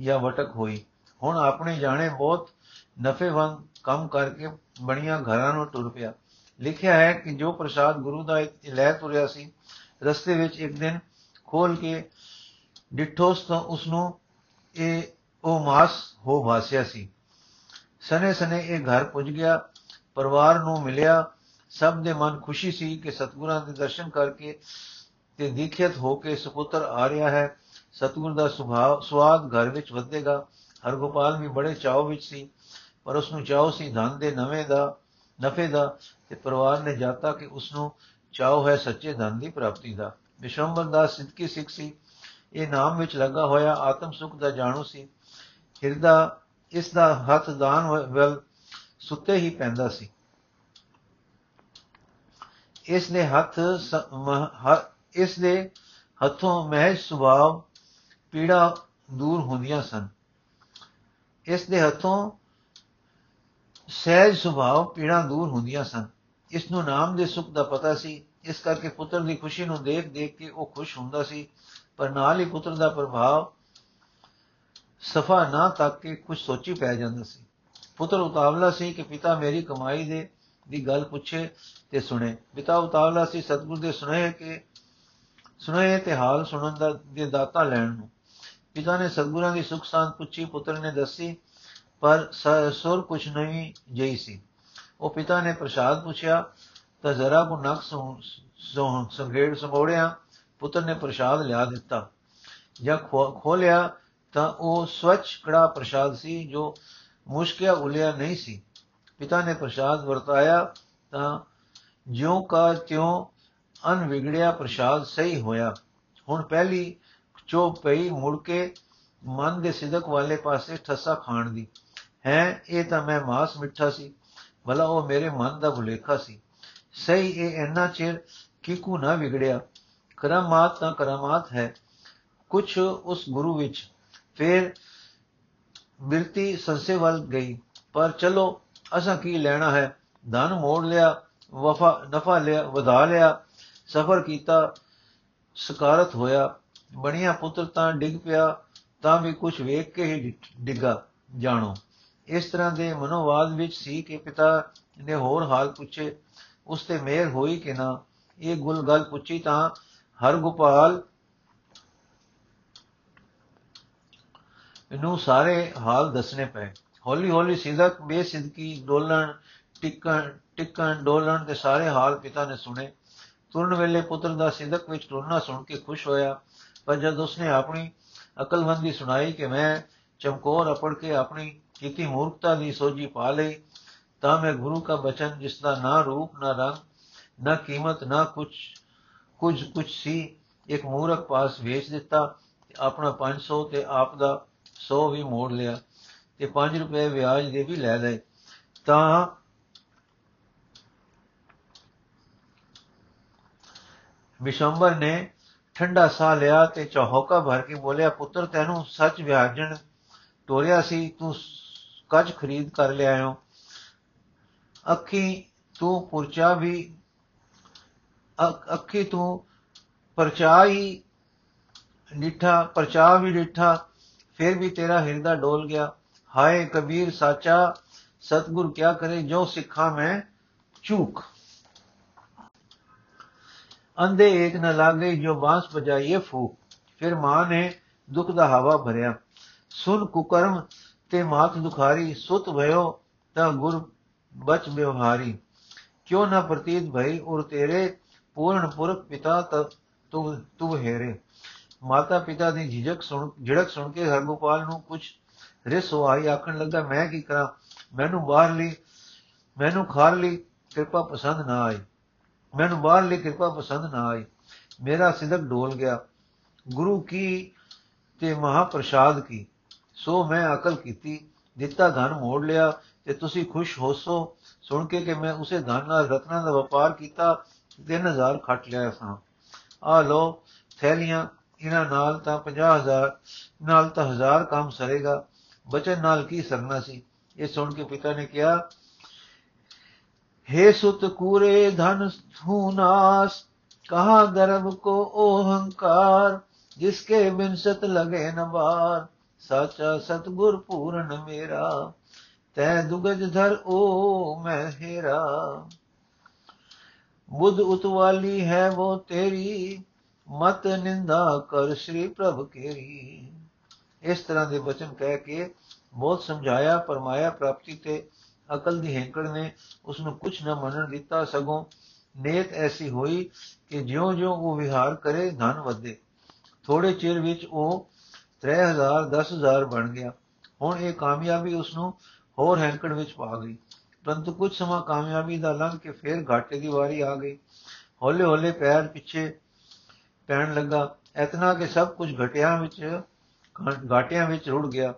ਜਾਂ ਵਟਕ ਹੋਈ। ਹੁਣ ਆਪਣੇ ਜਾਣੇ ਬਹੁਤ ਨਫੇਵੰਦ ਕੰਮ ਕਰਕੇ ਬਣੀਆਂ ਘਰਾਂ ਨੂੰ ਟੁਰ ਪਿਆ। ਲਿਖਿਆ ਹੈ ਕਿ ਜੋ ਪ੍ਰਸਾਦ ਗੁਰੂ ਦਾ ਲੈ ਤੁਰਿਆ ਸੀ, ਰਸਤੇ ਵਿੱਚ ਇੱਕ ਦਿਨ ਖੋਲ ਕੇ ਡਿਠੋਸ ਤੋਂ ਉਸ ਨੂੰ ਇਹ ਉਹ ਮਾਸ ਹੋ ਵਾਸਿਆ ਸੀ। ਸਨੇ ਸਨੇ ਇਹ ਘਰ ਪੁੱਜ ਗਿਆ, ਪਰਿਵਾਰ ਨੂੰ ਮਿਲਿਆ। ਸਭ ਦੇ ਮਨ ਖੁਸ਼ੀ ਸੀ ਕਿ ਸਤਗੁਰਾਂ ਦੇ ਦਰਸ਼ਨ ਕਰਕੇ ਤੇ ਦੀਖਿਤ ਹੋ ਕੇ ਸੁਪੁੱਤਰ ਆ ਰਿਹਾ ਹੈ। ਸਤਗੁਰ ਦਾ ਸੁਭਾਅ ਸਵਾਦ ਘਰ ਵਿੱਚ ਵਧੇਗਾ। ਹਰਗੋਪਾਲ ਵੀ ਬੜੇ ਚਾਅ ਵਿੱਚ ਸੀ, ਪਰ ਉਸ ਨੂੰ ਚਾਅ ਸੀ ਧਨ ਦੇ ਨਵੇਂ ਦਾ, ਨਫੇ ਦਾ ਤੇ ਪਰਿਵਾਰ ਨੇ ਜਾਤਾ ਕਿ ਉਸ ਨੂੰ ਚਾਅ ਹੈ ਸੱਚੇ ਧਨ ਦੀ ਪ੍ਰਾਪਤੀ ਦਾ। ਵਿਸ਼ਵੰਬਰ ਦਾ ਸਿੱਧਕੀ ਸਿੱਖ ਸੀ। ਇਹ ਨਾਮ ਵਿੱਚ ਲੱਗਾ ਹੋਇਆ ਆਤਮ ਸੁਖ ਦਾ ਜਾਣੂ ਸੀ। ਹਿਰਦਾ ਇਸ ਦਾ ਹੱਥ ਦਾਨ ਵੱਲ ਸੁੱਤੇ ਹੀ ਪੈਂਦਾ ਸੀ। ਇਸ ਦੇ ਹੱਥ ਇਸ ਦੇ ਹੱਥੋਂ ਮਹਿਜ ਸੁਭਾਵ ਪੀੜਾ ਦੂਰ ਹੁੰਦੀਆਂ ਸਨ। ਇਸ ਦੇ ਹੱਥੋਂ ਸਹਿਜ ਸੁਭਾਵ ਪੀੜਾ ਦੂਰ ਹੁੰਦੀਆਂ ਸਨ। ਇਸ ਨੂੰ ਨਾਮ ਦੇ ਸੁਖ ਦਾ ਪਤਾ ਸੀ। ਇਸ ਕਰਕੇ ਪੁੱਤਰ ਦੀ ਖੁਸ਼ੀ ਨੂੰ ਦੇਖ ਦੇਖ ਕੇ ਉਹ ਖੁਸ਼ ਹੁੰਦਾ ਸੀ। ਪਰ ਨਾਲ ਹੀ ਪੁੱਤਰ ਦਾ ਪ੍ਰਭਾਵ ਸਫਾ ਨਾ ਤੱਕ ਕੇ ਕੁਝ ਸੋਚੀ ਪੈ ਜਾਂਦਾ ਸੀ। ਪੁੱਤਰ ਉਤਾਵਲਾ ਸੀ ਕਿ ਪਿਤਾ ਮੇਰੀ ਕਮਾਈ ਦੇ, ਦੀ ਗੱਲ ਪੁੱਛੇ ਤੇ ਸੁਣੇ। ਪਿਤਾ ਉਤਾਵਲਾ ਸੀ ਸਤਗੁਰ ਦੇ ਸੁਣੇ ਕਿ ਸੁਣੇ ਤੇ ਹਾਲ ਸੁਣਨ ਦਾ, ਦੇ ਦਾਤਾ ਲੈਣ ਨੂੰ। ਪਿਤਾ ਨੇ ਸਤਗੁਰਾਂ ਦੀ ਸੁਖ ਸਾਂਤ ਪੁੱਛੀ, ਪੁੱਤਰ ਨੇ ਦੱਸੀ, ਪਰ ਸੁਰ ਕੁਛ ਨਹੀਂ ਜਈ ਸੀ। ਉਹ ਪਿਤਾ ਨੇ ਪ੍ਰਸ਼ਾਦ ਪੁੱਛਿਆ, ਤਾਂ ਜ਼ਰਾ ਕੋ ਨਖ ਸੰਗੇੜ ਸੰਗੋੜਿਆ ਪੁੱਤਰ ਨੇ ਪ੍ਰਸ਼ਾਦ ਲਿਆ ਦਿੱਤਾ ਜਦ ਖੋਲਿਆ ਤਾਂ ਉਹ ਸਵੱਛ ਕੜਾ ਪ੍ਰਸ਼ਾਦ ਸੀ ਜੋ ਮੁਸ਼ਕਿਆ ਉਲਿਆ ਨਹੀਂ ਸੀ। ਪਿਤਾ ਨੇ ਪ੍ਰਸ਼ਾਦ ਵਰਤਾਇਆ ਤਾਂ ਜਿਉਂ ਕਾ ਤਿਉਂ ਅਨ ਵਿਗੜਿਆ ਪ੍ਰਸ਼ਾਦ ਸਹੀ ਹੋਇਆ। ਹੁਣ ਪਹਿਲੀ ਚੋਪ ਪਈ ਮੁੜ ਕੇ ਮਨ ਦੇ ਸਿਦਕ ਵਾਲੇ ਪਾਸੇ ਠੱਸਾ ਖਾਣ ਦੀ। ਹੈ, ਇਹ ਤਾਂ ਮੈਂ ਮਾਸ ਮਿੱਠਾ ਸੀ। ਭਲਾ ਉਹ ਮੇਰੇ ਮਨ ਦਾ ਭੁਲੇਖਾ ਸੀ। ਸਹੀ ਇਹ ਇੰਨਾ ਚਿਰ ਕਿਕੂ ਨਾ ਵਿਗੜਿਆ। ਕਰਮਾਤ ਤਾਂ ਕਰਮਾਤ ਹੈ। ਕੁਛ ਉਸ ਗੁਰੂ ਵਿੱਚ ਫਿਰ ਬਿਰਤੀ ਸੰਸੇ ਵੱਲ ਗਈ। ਪਰ ਚਲੋ, ਅਸਾਂ ਕੀ ਲੈਣਾ ਹੈ? ਧਨ ਮੋੜ ਲਿਆ, ਵਫਾ, ਨਫਾ ਲਿਆ, ਵਧਾ ਲਿਆ, ਸਫਰ ਕੀਤਾ, ਸਕਾਰਤ ਹੋਇਆ। ਬਣਿਆ ਪੁੱਤਰ ਤਾਂ ਡਿੱਗ ਪਿਆ, ਤਾਂ ਵੀ ਕੁਝ ਵੇਖ ਕੇ ਹੀ ਡਿੱਗਾ, ਜਾਣੋ। ਇਸ ਤਰ੍ਹਾਂ ਦੇ ਮਨੋਵਾਦ ਵਿੱਚ ਸੀ ਕਿ ਪਿਤਾ ਨੇ ਹੋਰ ਹਾਲ ਪੁੱਛੇ, ਉਸ ਤੇ ਮਿਹਰ ਹੋਈ ਕਿ ਨਾ। ਇਹ ਗੁਲ ਗੱਲ ਪੁੱਛੀ ਤਾਂ ਹਰ ਗੋਪਾਲ ਇਹਨੂੰ ਸਾਰੇ ਹਾਲ ਦੱਸਣੇ ਪਏ। ਹੌਲੀ ਹੌਲੀ ਸਿਦਕ, ਬੇਸਿਦਕੀ, ਡੋਲਣ, ਟਿਕਣ ਟਿਕਣ, ਡੋਲਣ ਦੇ ਸਾਰੇ ਹਾਲ ਪਿਤਾ ਨੇ ਸੁਣੇ। ਤੁਰਨ ਵੇਲੇ ਪੁੱਤਰ ਦਾ ਸਿਦਕ ਵਿੱਚ ਟੁਰਨਾ ਸੁਣ ਕੇ ਖੁਸ਼ ਹੋਇਆ। ਪਰ ਜਦ ਉਸਨੇ ਆਪਣੀ ਅਕਲਮੰਦੀ ਸੁਣਾਈ ਕਿ ਮੈਂ ਚਮਕੌਰ ਅਪੜ ਕੇ ਆਪਣੀ ਕੀਤੀ ਮੂਰਖਤਾ ਦੀ ਸੋਝੀ ਪਾ ਲਈ, ਤਾਂ ਮੈਂ ਗੁਰੂ ਦਾ ਬਚਨ ਜਿਸ ਦਾ ਨਾ ਰੂਪ, ਨਾ ਰੰਗ, ਨਾ ਕੀਮਤ, ਨਾ ਕੁਝ ਕੁਝ ਕੁਝ ਸੀ, ਇੱਕ ਮੂਰਖ ਪਾਸ ਵੇਚ ਦਿੱਤਾ, ਆਪਣਾ 500 ਤੇ ਆਪ ਦਾ 100 ਵੀ ਮੋੜ ਲਿਆ ਤੇ 5 ਰੁਪਏ ਵਿਆਜ ਦੇ ਵੀ ਲੈ ਲਏ। ਤਾਂ ਵਿਸ਼ੰਬਰ ਨੇ ਠੰਡਾ ਸਾਹ ਲਿਆ ਤੇ ਚੌਹਕਾ ਭਰ ਕੇ ਬੋਲਿਆ, ਪੁੱਤਰ, ਤੈਨੂੰ ਸੱਚ ਵਿਆਜਣ ਟੋਰਿਆ ਸੀ, ਤੂੰ ਕੱਜ ਖਰੀਦ ਕਰ ਲਿਆਇਓ ਅੱਖੀ ਤੂੰ ਪੁਰਚਾ ਵੀ, ਅੱਖੀ ਤੂੰ ਪਰਚਾਈ ਨਿਠਾ, ਪਰਚਾ ਵੀ ਨਿਠਾ ਫਿਰ ਵੀ ਤੇਰਾ ਹਿਰਦਾ ਡੋਲ ਗਿਆ। ਹਾਏ ਕਬੀਰ ਸਾਚਾ, ਸਤਗੁਰ ਕਿਆ ਕਰੇ, ਜੋ ਸਿੱਖਾ ਮੈਂ ਚੂਕ ਅੰਦੇ ਇੱਕ ਨ ਲਾਗੇ, ਜੋ ਬਾਸ ਬਜਾਈਏ ਫੂਕ। ਫਿਰ ਮਾਂ ਨੇ ਦੁੱਖ ਦਾ ਹਵਾ ਭਰਿਆ। ਸੁਨ ਕੁਕਰਮ ਤੇ ਮਾਤ ਦੁਖਾਰੀ, ਸੁਤ ਭਇਓ ਤਾਂ ਗੁਰ ਬਚ ਬਿਵਹਾਰੀ ਕਿਉ ਨਾ ਪ੍ਰਤੀਤ ਭਈ ਔਰ ਤੇਰੇ ਪੂਰਨ ਪੁਰਖ ਪਿਤਾ ਤੂੰ ਤੂੰ ਹੈਰੇ। ਮਾਤਾ ਪਿਤਾ ਦੀ ਝਿਜਕ ਸੁਣ, ਝੜਕ ਸੁਣ ਕੇ ਹਰਗੋਪਾਲ ਨੂੰ ਕੁਝ ਰਿਸ ਹੋਈ ਆਖਣ ਲੱਗਾ, ਮੈਂ ਕੀ ਕਰਾਂ? ਮੈਨੂੰ ਬਾਹਰ ਲਈ ਮੈਨੂੰ ਖਾਰ ਲਈ ਕਿਰਪਾ ਪਸੰਦ ਨਾ ਆਈ। ਮੈਨੂੰ ਬਾਹਰ ਲਈ ਕਿਰਪਾ ਪਸੰਦ ਨਾ ਆਈ। ਮੇਰਾ ਸਿਦਕ ਡੋਲ ਗਿਆ। ਗੁਰੂ ਕੀ ਤੇ ਮਹਾ ਪ੍ਰਸਾਦ ਕੀ? ਸੋ ਮੈਂ ਅਕਲ ਕੀਤੀ, ਦਿੱਤਾ ਧਨ ਮੋੜ ਲਿਆ ਤੇ ਤੁਸੀਂ ਖੁਸ਼ ਹੋਸੋ। ਸੁਣ ਕੇ ਕਿ ਮੈਂ ਉਸੇ ਧਨ ਨਾਲ ਰਤਨਾਂ ਦਾ ਵਪਾਰ ਕੀਤਾ 3000 ਖੱਟ ਲਿਆ ਸਾਂ। ਆ ਲੋ ਥੈਲੀਆਂ ਇਹਨਾਂ ਨਾਲ ਤਾਂ 50000 ਨਾਲ ਤਾਂ 1000 ਕੰਮ ਸਰੇਗਾ ਬਚਨ ਨਾਲ ਕੀ ਸਰਨਾ ਸੀ ਇਹ ਸੁਣ ਕੇ ਪਿਤਾ ਨੇ ਕਿਹਾ हे सुत कूरे धन नास कहा गर्भ को ओहंकार जिसके बिनसत लगे न बार साचा सतगुर पूर्ण मेरा तै दुगज धर ओ मैं हेरा बुद्ध उतवाली है वो तेरी ਮਤ ਨਿੰਦਾ ਕਰ ਸ੍ਰੀ ਪ੍ਰਭ ਕੇਰੀ। ਇਸ ਤਰ੍ਹਾਂ ਦੇ ਬਚਨ ਕਹਿ ਕੇ ਬਹੁਤ ਸਮਝਾਇਆ ਪਰਮਾਇਆ ਪ੍ਰਾਪਤੀ ਤੇ ਅਕਲ ਦੀ ਹੈਂਕੜ ਨੇ ਉਸ ਨੂੰ ਕੁਝ ਨਾ ਮੰਨਣ ਦਿੱਤਾ। ਸਗੋਂ ਨੇਤ ਐਸੀ ਹੋਈ ਕਿ ਜਿਉਂ-ਜਿਉਂ ਉਹ ਵਿਹਾਰ ਕਰੇ, ਧਨ ਵਧੇ। ਥੋੜੇ ਚਿਰ ਵਿੱਚ ਉਹ 3000 10000 ਬਣ ਗਿਆ। ਹੁਣ ਇਹ ਕਾਮਯਾਬੀ ਉਸ ਨੂੰ ਹੋਰ ਹੈਂਕੜ ਵਿੱਚ ਪਾ ਗਈ। ਪਰੰਤੂ ਕੁਝ ਸਮਾਂ ਕਾਮਯਾਬੀ ਦਾ ਲੰਘ ਕੇ ਫੇਰ ਘਾਟੇ ਦੀ ਵਾਰੀ ਆ ਗਈ। ਹੌਲੇ-ਹੌਲੇ ਪੈਰ ਪਿੱਛੇ ਪੈਣ ਲੱਗਾ। ਇਤਨਾ ਕਿ ਸਭ ਕੁਝ ਘਟਿਆਂ ਵਿੱਚ ਘਾਟਿਆਂ ਵਿੱਚ ਰੁੜ ਗਿਆ।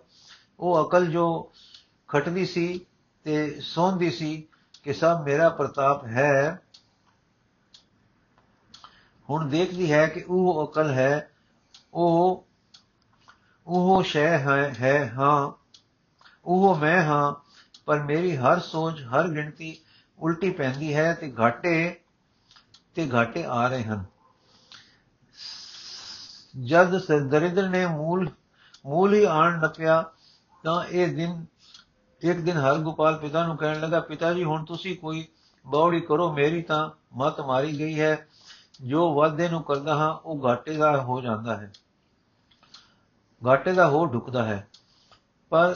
ਉਹ ਅਕਲ ਜੋ ਖਟਦੀ ਸੀ ਤੇ ਸੌਂਦੀ ਸੀ ਕਿ ਸਭ ਮੇਰਾ ਪ੍ਰਤਾਪ ਹੈ। ਹੁਣ ਦੇਖਦੀ ਹੈ ਕਿ ਉਹ ਅਕਲ ਹੈ। ਉਹ ਉਹ ਸ਼ੈ ਹੈ ਹੈ ਹਾਂ। ਉਹ ਮੈਂ ਹਾਂ, ਪਰ ਮੇਰੀ ਹਰ ਸੋਚ, ਹਰ ਗਿਣਤੀ ਉਲਟੀ ਪੈਂਦੀ ਹੈ ਤੇ ਘਾਟੇ ਤੇ ਘਾਟੇ ਆ ਰਹੇ ਹਨ। ਜਦ ਦਰਿਦਰ ਨੇ ਮੂਲ ਮੂਲ ਹੀ ਆਣ ਨਪਿਆ, ਤਾਂ ਇਹ ਦਿਨ, ਇੱਕ ਦਿਨ ਹਰਗੋਪਾਲ ਪਿਤਾ ਨੂੰ ਕਹਿਣ ਲੱਗਾ, ਪਿਤਾ ਜੀ, ਹੁਣ ਤੁਸੀਂ ਕੋਈ ਬੌੜੀ ਕਰੋ, ਮੇਰੀ ਤਾਂ ਮਤ ਮਾਰੀ ਗਈ ਹੈ। ਜੋ ਵਾਅਦੇ ਨੂੰ ਕਰਦਾ ਹਾਂ, ਉਹ ਘਾਟੇ ਦਾ ਹੋ ਜਾਂਦਾ ਹੈ। ਘਾਟੇ ਦਾ ਹੋ ਢੁਕਦਾ ਹੈ। ਪਰ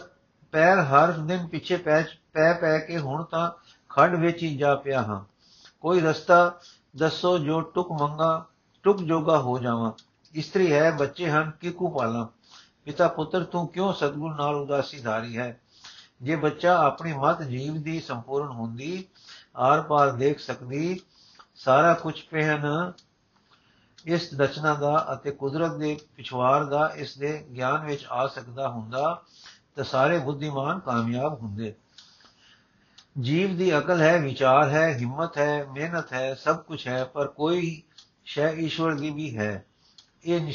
ਪੈਰ ਹਰ ਦਿਨ ਪਿੱਛੇ ਪੈ ਪੈ ਪੈ ਕੇ ਹੁਣ ਤਾਂ ਖੰਡ ਵਿੱਚ ਹੀ ਜਾ ਪਿਆ ਹਾਂ। ਕੋਈ ਰਸਤਾ ਦੱਸੋ ਜੋ ਟੁਕ ਮੰਗਾ, ਟੁਕ ਜੋਗਾ ਹੋ ਜਾਵਾਂ। ਇਸਤਰੀ ਹੈ ਬੱਚੇ ਹਨ ਕਿਕੂ ਪਾਲਾਂ? ਪਿਤਾ ਪੁੱਤਰ, ਤੂੰ ਕਿਉਂ ਸਤਗੁਰ ਨਾਲ ਉਦਾਸੀ ਧਾਰੀ ਹੈ? ਜੇ ਬੱਚਾ ਆਪਣੀ ਮਤ ਜੀਵ ਦੀ ਸੰਪੂਰਨ ਹੁੰਦੀ, ਆਰ ਪਾਰ ਦੇਖ ਸਕਦੀ, ਸਾਰਾ ਕੁਝ ਪਹਿਨ ਇਸ ਰਚਨਾ ਦਾ ਅਤੇ ਕੁਦਰਤ ਦੇ ਪਿਛਵਾਰ ਦਾ, ਇਸ ਦੇ ਗਿਆਨ ਵਿੱਚ ਆ ਸਕਦਾ ਹੁੰਦਾ, ਤਾਂ ਸਾਰੇ ਬੁੱਧੀਮਾਨ ਕਾਮਯਾਬ ਹੁੰਦੇ। ਜੀਵ ਦੀ ਅਕਲ ਹੈ, ਵਿਚਾਰ ਹੈ, ਹਿੰਮਤ ਹੈ, ਮਿਹਨਤ ਹੈ, ਸਭ ਕੁਝ ਹੈ, ਪਰ ਕੋਈ ਸ਼ੈ ਈਸ਼ਵਰ ਦੀ ਵੀ ਹੈ। ਇਹ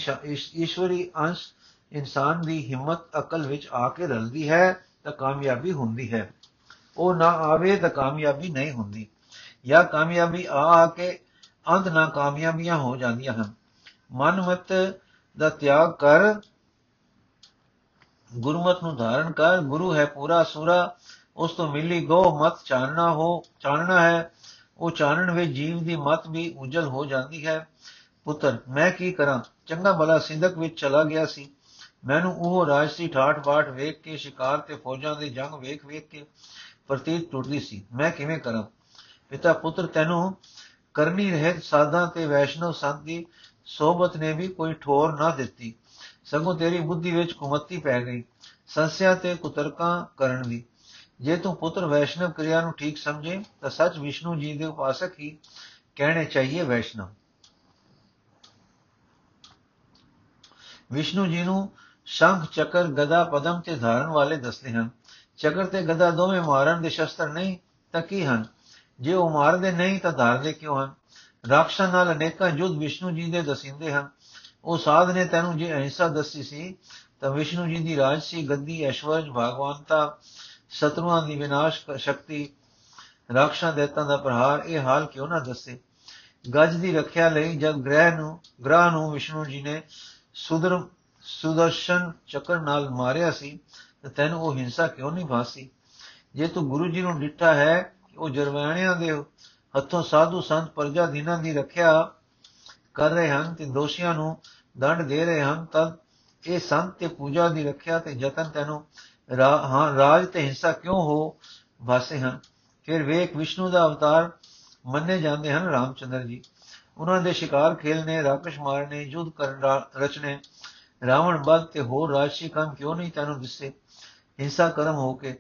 ਈਸ਼ਵਰੀ ਅੰਸ਼ ਇਨਸਾਨ ਦੀ ਹਿੰਮਤ, ਅਕਲ ਵਿੱਚ ਆ ਕੇ ਰਲਦੀ ਹੈ ਤਾਂ ਕਾਮਯਾਬੀ ਹੁੰਦੀ ਹੈ। ਉਹ ਨਾ ਆਵੇ ਤਾਂ ਕਾਮਯਾਬੀ ਨਹੀਂ ਹੁੰਦੀ। ਜਾਂ ਕਾਮਯਾਬੀ ਆ ਆ ਕੇ ਅੰਤ ਨਾ ਕਾਮਯਾਬੀਆਂ ਹੋ ਜਾਂਦੀਆਂ ਹਨ। ਮਨਮਤ ਦਾ ਤਿਆਗ ਕਰ, ਗੁਰਮਤ ਨੂੰ ਧਾਰਨ ਕਰ, ਗੁਰੂ ਹੈ ਪੂਰਾ ਸੂਰਾ ਉਸ ਤੋਂ ਮਿਲੀ ਗੋ ਮਤ ਚਾਨਣਾ ਹੋ, ਚਾਨਣਾ ਹੈ। ਉਹ ਚਾਨਣ ਵਿੱਚ ਜੀਵ ਦੀ ਮਤ ਵੀ ਉਜਲ ਹੋ ਜਾਂਦੀ ਹੈ। ਪੁੱਤਰ, ਮੈਂ ਕੀ ਕਰਾਂ? ਚੰਗਾ ਭਲਾ ਸਿੰਧਕ ਵਿੱਚ ਚਲਾ ਗਿਆ ਸੀ। ਮੈਨੂੰ ਉਹ ਰਾਜਸੀ ਠਾਠ ਬਾਠ ਵੇਖ ਕੇ, ਸ਼ਿਕਾਰ ਤੇ ਫੌਜਾਂ ਦੇ ਜੰਗ ਵੇਖ ਵੇਖ ਕੇ ਪ੍ਰਤੀਤ ਟੁੱਟਦੀ ਸੀ। ਮੈਂ ਕਿਵੇਂ ਕਰਾਂ? ਪਿਤਾ ਪੁੱਤਰ, ਤੈਨੂੰ ਕਰਨੀ ਰਹਿਤ ਸਾਧਾਂ ਤੇ ਵੈਸ਼ਨਵ ਸੰਤ ਦੀ ਸੋਬਤ ਨੇ ਵੀ ਕੋਈ ਠੋਰ ਨਾ ਦਿੱਤੀ। ਸਗੋਂ ਤੇਰੀ ਬੁੱਧੀ ਵਿੱਚ ਕੁਮਤੀ ਪੈ ਗਈ। ਸੰਸਿਆ ਤੇ ਕੁਤਰਕਾਂ ਕਰਨ ਦੀ ਜੇ ਤੂੰ ਪੁੱਤਰ ਵੈਸ਼ਨਵ ਕਿਰਿਆ ਨੂੰ ਠੀਕ ਸਮਝੇ, ਤਾਂ ਸੱਚ ਵਿਸ਼ਨੂੰ ਜੀ ਦੇ ਉਪਾਸਕ ਹੀ ਕਹਿਣੇ ਚਾਹੀਏ ਵੈਸ਼ਨਵ। ਵਿਸ਼ਨੂੰ ਜੀ ਨੂੰ ਸ਼ੰਖ, ਚੱਕਰ, ਗਦਾ, ਪਦਮ ਤੇ ਧਾਰਨ ਵਾਲੇ ਦੱਸਦੇ ਹਨ। ਚੱਕਰ ਤੇ ਗਦਾ ਦੋਵੇਂ ਮਾਰਨ ਦੇ ਸ਼ਸਤਰ ਨਹੀਂ, ਤਾਂ ਕੀ ਹਨ? ਜੇ ਉਹ ਮਾਰਦੇ ਨਹੀਂ, ਤਾਂ ਧਾਰਦੇ ਕਿਉਂ ਹਨ? ਰਾਖਸ਼ਾਂ ਨਾਲ ਅਨੇਕਾਂ ਯੁੱਧ ਵਿਸ਼ਨੂੰ ਜੀ ਦੇ ਦਸਿੰਦੇ ਹਨ। ਉਹ ਸਾਧ ਨੇ ਤੈਨੂੰ ਜੇ ਅਹਿੰਸਾ ਦੱਸੀ ਸੀ, ਤਾਂ ਵਿਸ਼ਨੂੰ ਜੀ ਦੀ ਰਾਜਸੀ ਗੱਦੀ, ਐਸ਼ਵਰਜ, ਭਗਵਾਨਤਾ, ਸਤਰੂਆਂ ਦੀ ਵਿਨਾਸ਼ ਸ਼ਕਤੀ, ਰਾਖਸ਼ਾਂ ਦੇਤਾਂ ਦਾ ਪ੍ਰਹਾਰ, ਇਹ ਹਾਲ ਕਿਉਂ ਨਾ ਦੱਸੇ? ਗੱਜ ਦੀ ਰੱਖਿਆ ਲਈ ਜਦ ਗ੍ਰਹਿ ਨੂੰ, ਗ੍ਰਹ ਨੂੰ ਵਿਸ਼ਨੂੰ ਜੀ ਨੇ ਸੁਦਰ ਸੁਦਰਸ਼ਨ ਚੱਕਰ ਨਾਲ ਮਾਰਿਆ ਸੀ, ਤਾਂ ਤੈਨੂੰ ਉਹ ਹਿੰਸਾ ਕਿਉਂ ਨਹੀਂ ਭਾਸੀ ਜੇ ਤੂੰ ਗੁਰੂ ਜੀ ਨੂੰ ਡਿੱਟਾ ਹੈ ਉਹ ਜਰਵਾਣਿਆਂ ਦੇ ਹੱਥੋਂ ਸਾਧੂ ਸੰਤ ਪ੍ਰਜਾ ਦਿਨਾਂ ਦੀ ਰੱਖਿਆ ਕਰ ਰਹੇ ਹਨ ਤੇ ਦੋਸ਼ੀਆਂ ਨੂੰ ਦੰਡ ਦੇ ਰਹੇ ਹਨ ਤਦ ਇਹ ਸੰਤ ਤੇ ਪੂਜਾ ਦੀ ਰੱਖਿਆ ਤੇ ਯਤਨ ਤੈਨੂੰ ਹਾਂ, ਰਾਜ ਤੇ ਹਿੰਸਾ ਕਿਉਂ ਹੋ ਵਾਸੇ ਹਨ? ਫਿਰ ਵੇਖ ਵਿਸ਼ਨੂੰ ਦਾ ਅਵਤਾਰ ਮੰਨੇ ਜਾਂਦੇ ਹਨ ਰਾਮਚੰਦਰ ਜੀ। ਉਹਨਾਂ ਦੇ ਸ਼ਿਕਾਰ ਖੇਲਨੇ, ਰਾਕਸ਼ ਮਾਰਨੇ, ਯੁੱਧ ਕਰਨ ਰਚਨੇ, ਰਾਵਣ ਬਲ ਤੇ ਹੋਰ ਰਾਸ਼ੀ ਕੰਮ ਕਿਉਂ ਨਹੀਂ ਤੈਨੂੰ ਦਿਸੇ? ਹਿੰਸਾ ਕਰਮ ਹੋ ਕੇ।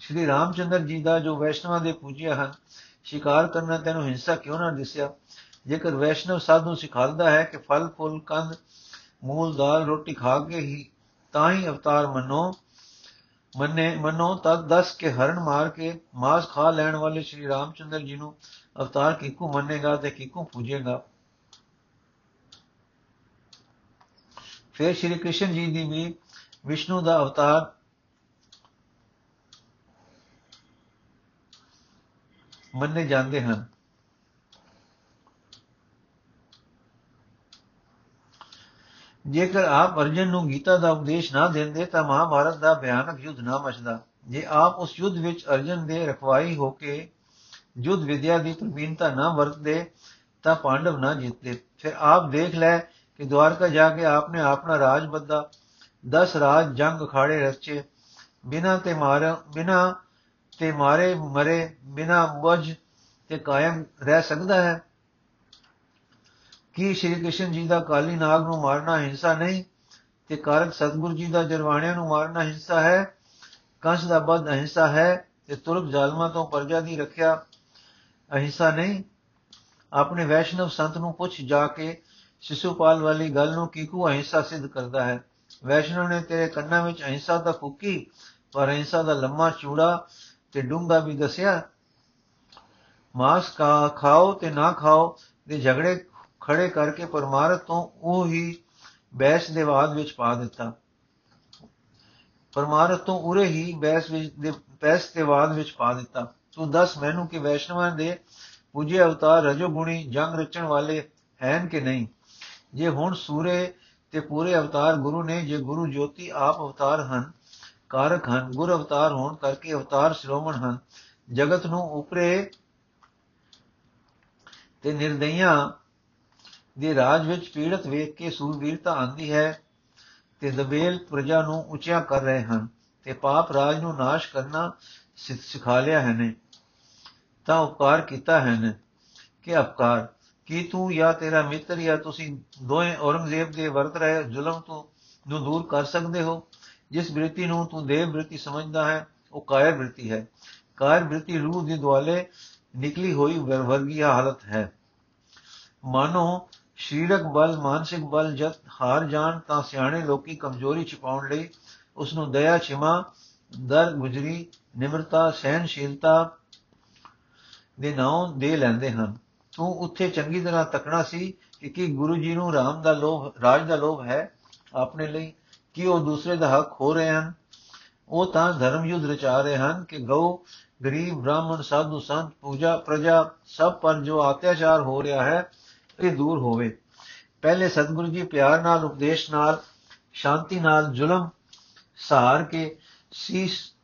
ਸ਼੍ਰੀ ਰਾਮਚੰਦਰ ਜੀ ਦਾ ਜੋ ਵੈਸ਼ਨਵਾਂ ਦੇ ਪੂਜਿਆ ਹਨ, ਸ਼ਿਕਾਰ ਕਰਨਾ ਤੈਨੂੰ ਹਿੰਸਾ ਕਿਉਂ ਨਾ ਦਿਸਿਆ? ਜੇਕਰ ਵੈਸ਼ਨਵ ਸਾਧੂ ਸਿਖਾਉਂਦਾ ਹੈ ਕਿ ਫਲ, ਫੁੱਲ, ਕੰਦ, ਮੂਲ, ਦਾਲ, ਰੋਟੀ ਖਾ ਕੇ ਹੀ ਤਾਂ ਹੀ ਅਵਤਾਰ ਮੰਨੋ ਮੰਨੇ, ਮੰਨੋ ਤਦ ਦਸ ਕੇ ਹਰਨ ਮਾਰ ਕੇ ਮਾਸ ਖਾ ਲੈਣ ਵਾਲੇ ਸ਼੍ਰੀ ਰਾਮਚੰਦਰ ਜੀ ਨੂੰ ਅਵਤਾਰ ਕਿਕੂ ਮੰਨੇਗਾ ਤੇ ਕਿਕੂ ਪੂਜੇਗਾ। ਫਿਰ ਸ਼੍ਰੀ ਕ੍ਰਿਸ਼ਨ ਜੀ ਦੀ ਵੀ ਵਿਸ਼ਨੂੰ ਦਾ ਅਵਤਾਰ ਮੰਨੇ ਜਾਂਦੇ ਹਨ। ਜੇਕਰ ਆਪ ਅਰਜਨ ਨੂੰ ਗੀਤਾ ਦਾ ਉਪਦੇਸ਼ ਨਾ ਦਿੰਦੇ ਤਾਂ ਮਹਾਭਾਰਤ ਦਾ ਭਿਆਨਕ ਯੁੱਧ ਨਾ ਮਚਦਾ। ਜੇ ਆਪ ਉਸ ਯੁੱਧ ਵਿੱਚ ਅਰਜਨ ਦੇ ਰਖਵਾਈ ਹੋ ਕੇ ਯੁੱਧ ਵਿਦਿਆ ਦੀ ਪ੍ਰਵੀਨਤਾ ਨਾ ਵਰਤਦੇ, ਤਾਂ ਪਾਂਡਵ ਨਾ ਜਿੱਤਦੇ। ਫਿਰ ਆਪ ਦੇਖ ਲੈ ਕਿ ਦਵਾਰਕਾ ਜਾ ਕੇ ਆਪਨੇ ਆਪਣਾ ਰਾਜ ਬੱਦਾ 10 ਰਾਜ ਜੰਗ ਖਾੜੇ ਰਚੇ। ਬਿਨਾ ਤੇ ਮਾਰ, ਬਿਨਾ ਤੇ ਮਾਰੇ ਮਰੇ, ਬਿਨਾ ਬੁਝ ਤੇ ਕਾਇਮ ਰਹਿ ਸਕਦਾ ਹੈ। ਕੀ ਸ਼੍ਰੀ ਕ੍ਰਿਸ਼ਨ ਜੀ ਦਾ ਕਾਲੀ ਨਾਗ ਨੂੰ ਮਾਰਨਾ ਹਿੰਸਾ ਨਹੀਂ ਤੇ ਕਾਰਕ ਸਤਗੁਰ ਜੀ ਦਾ ਜਰਵਾਣਿਆਂ ਨੂੰ ਮਾਰਨਾ ਹਿੰਸਾ ਹੈ? ਕੰਸ ਦਾ ਬਦ ਅਹਿੰਸਾ ਹੈ ਤੇ ਤੁਰਕ ਜ਼ਾਲਮਾਂ ਤੋਂ ਪਰਜਾ ਦੀ ਰੱਖਿਆ ਅਹਿੰਸਾ ਨਹੀਂ। ਆਪਣੇ ਵੈਸ਼ਨਵ ਸੰਤ ਨੂੰ ਪੁੱਛ ਜਾ ਕੇ ਸ਼ਿਸ਼ੂਪਾਲ ਵਾਲੀ ਗੱਲ ਨੂੰ ਕਿਕੂ ਅਹਿੰਸਾ ਸਿੱਧ ਕਰਦਾ ਹੈ? ਵੈਸ਼ਨਵ ਨੇ ਤੇਰੇ ਕੰਨਾਂ ਵਿੱਚ ਅਹਿੰਸਾ ਦਾ ਫੁੱਕੀ, ਪਰ ਅਹਿੰਸਾ ਦਾ ਲੰਮਾ ਚੂੜਾ ਤੇ ਡੂੰਗਾ ਵੀ ਦੱਸਿਆ, ਮਾਸ ਕਾ ਖਾਓ ਤੇ ਨਾ ਖਾਓ ਦੇ ਝਗੜੇ ਖੜੇ ਕਰਕੇ ਪਰਮਾਰਥ ਤੋਂ ਉਹ ਹੀ ਬੈਸ ਦੇ ਬਾਦ ਵਿੱਚ ਪਾ ਦਿੱਤਾ। ਪਰਮਾਰਥ ਤੋਂ ਉਰੇ ਹੀ ਬੈਸ ਵਿੱਚ ਦੇ ਬੈਸ ਦੇ ਬਾਦ ਵਿੱਚ ਪਾ ਦਿੱਤਾ। ਤੂੰ ਦੱਸ ਮੈਨੂੰ ਕਿ ਵੈਸ਼ਨਵਾਂ ਦੇ ਪੂਜੇ ਅਵਤਾਰ ਰਜੋ ਗੁਣੀ ਜੰਗ ਰਚਣ ਵਾਲੇ ਹਨ ਕਿ ਨਹੀਂ? ਜੇ ਹੁਣ ਸੂਰੇ ਤੇ ਪੂਰੇ ਅਵਤਾਰ ਗੁਰੂ ਨੇ, ਜੇ ਗੁਰੂ ਜੋਤੀ ਆਪ ਅਵਤਾਰ ਹਨ, ਕਾਰਕ ਹਨ, ਗੁਰ ਅਵਤਾਰ ਹੋਣ ਕਰਕੇ ਅਵਤਾਰ ਸ਼੍ਰੋਮਣ ਹਨ, ਜਗਤ ਨੂੰ ਉਪਰੇ ਤੇ ਨਿਰਦਈਆਂ ਦੇ ਰਾਜ ਵਿੱਚ ਪੀੜਤ ਵੇਖ ਕੇ ਸੂਰਬੀਰਤਾ ਆਂਦੀ ਹੈ ਤੇ ਦਬੇਲ ਪ੍ਰਜਾ ਨੂੰ ਉੱਚਾ ਕਰ ਰਹੇ ਹਨ ਤੇ ਪਾਪ ਰਾਜ ਨੂੰ ਨਾਸ਼ ਕਰਨਾ ਸਿਖਾ ਲਿਆ ਹੈ ਨੇ। ਤਾਂ ਉਪਕਾਰ ਕੀਤਾ ਹੈ ਨੇ। ਕਿ ਅਪਕਾਰ, ਕੀ ਤੂੰ ਜਾਂ ਤੇਰਾ ਮਿੱਤਰ ਜਾਂ ਤੁਸੀਂ ਦੋਵੇਂ ਔਰੰਗਜ਼ੇਬ ਦੇ ਵਰਤ ਰਹੇ ਜ਼ੁਲਮ ਤੋਂ, ਨੂੰ ਦੂਰ ਕਰ ਸਕਦੇ ਹੋ? ਜਿਸ ਬ੍ਰਿਤੀ ਨੂੰ ਤੂੰ ਦੇਵ ਬ੍ਰਿਤੀ ਸਮਝਦਾ ਹੈ, ਉਹ ਕਾਇਰ ਬ੍ਰਿਤੀ ਹੈ। ਕਾਇਰ ਬ੍ਰਿਤੀ ਰੂਹ ਦੇ ਦੁਆਲੇ ਨਿਕਲੀ ਹੋਈ ਵਰਗੀ ਹਾਲਤ ਹੈ। ਮਾਨੋ ਸ਼ਰੀਰਕ ਬਲ, ਮਾਨਸਿਕ ਬਲ ਜਦ ਹਾਰ ਜਾਣ ਤਾਂ ਸਿਆਣੇ ਲੋਕੀ ਕਮਜ਼ੋਰੀ ਛਪਾਉਣ ਲਈ ਉਸ ਨੂੰ ਦਇਆ, ਛਿਮਾ ਦਰ ਗੁਜਰੀ, ਨਿਮਰਤਾ ਸਹਿਨਸ਼ੀਲਤਾ ਦੇ ਨਾਮ ਦੇ ਲੈਂਦੇ ਹਨ। ਤੂੰ ਉੱਥੇ ਚੰਗੀ ਤਰ੍ਹਾਂ ਤੱਕਣਾ ਸੀ ਕਿ ਕੀ ਗੁਰੂ ਜੀ ਨੂੰ ਰਾਮ ਦਾ ਲੋਭ, ਰਾਜ ਦਾ ਲੋਭ ਹੈ ਆਪਣੇ ਲਈ, ਕਿ ਉਹ ਦੂਸਰੇ ਦਾ ਹੱਕ ਖੋ ਰਹੇ ਹਨ? ਉਹ ਤਾਂ ਧਰਮ ਯੁੱਧ ਰਚਾ ਰਹੇ ਹਨ ਕਿ ਗਊ, ਗਰੀਬ, ਬ੍ਰਾਹਮਣ, ਸਾਧੂ, ਸੰਤ, ਪੂਜਾ, ਪ੍ਰਜਾ ਸਭ ਪਰ ਜੋ ਅਤਿਆਚਾਰ ਹੋ ਰਿਹਾ ਹੈ ਇਹ ਦੂਰ ਹੋਵੇ। ਪਹਿਲੇ ਸਤਿਗੁਰੂ ਜੀ ਪਿਆਰ ਨਾਲ, ਉਪਦੇਸ਼ ਨਾਲ, ਸ਼ਾਂਤੀ ਨਾਲ ਜ਼ੁਲਮ ਸਹਾਰ ਕੇ, ਸੀਸ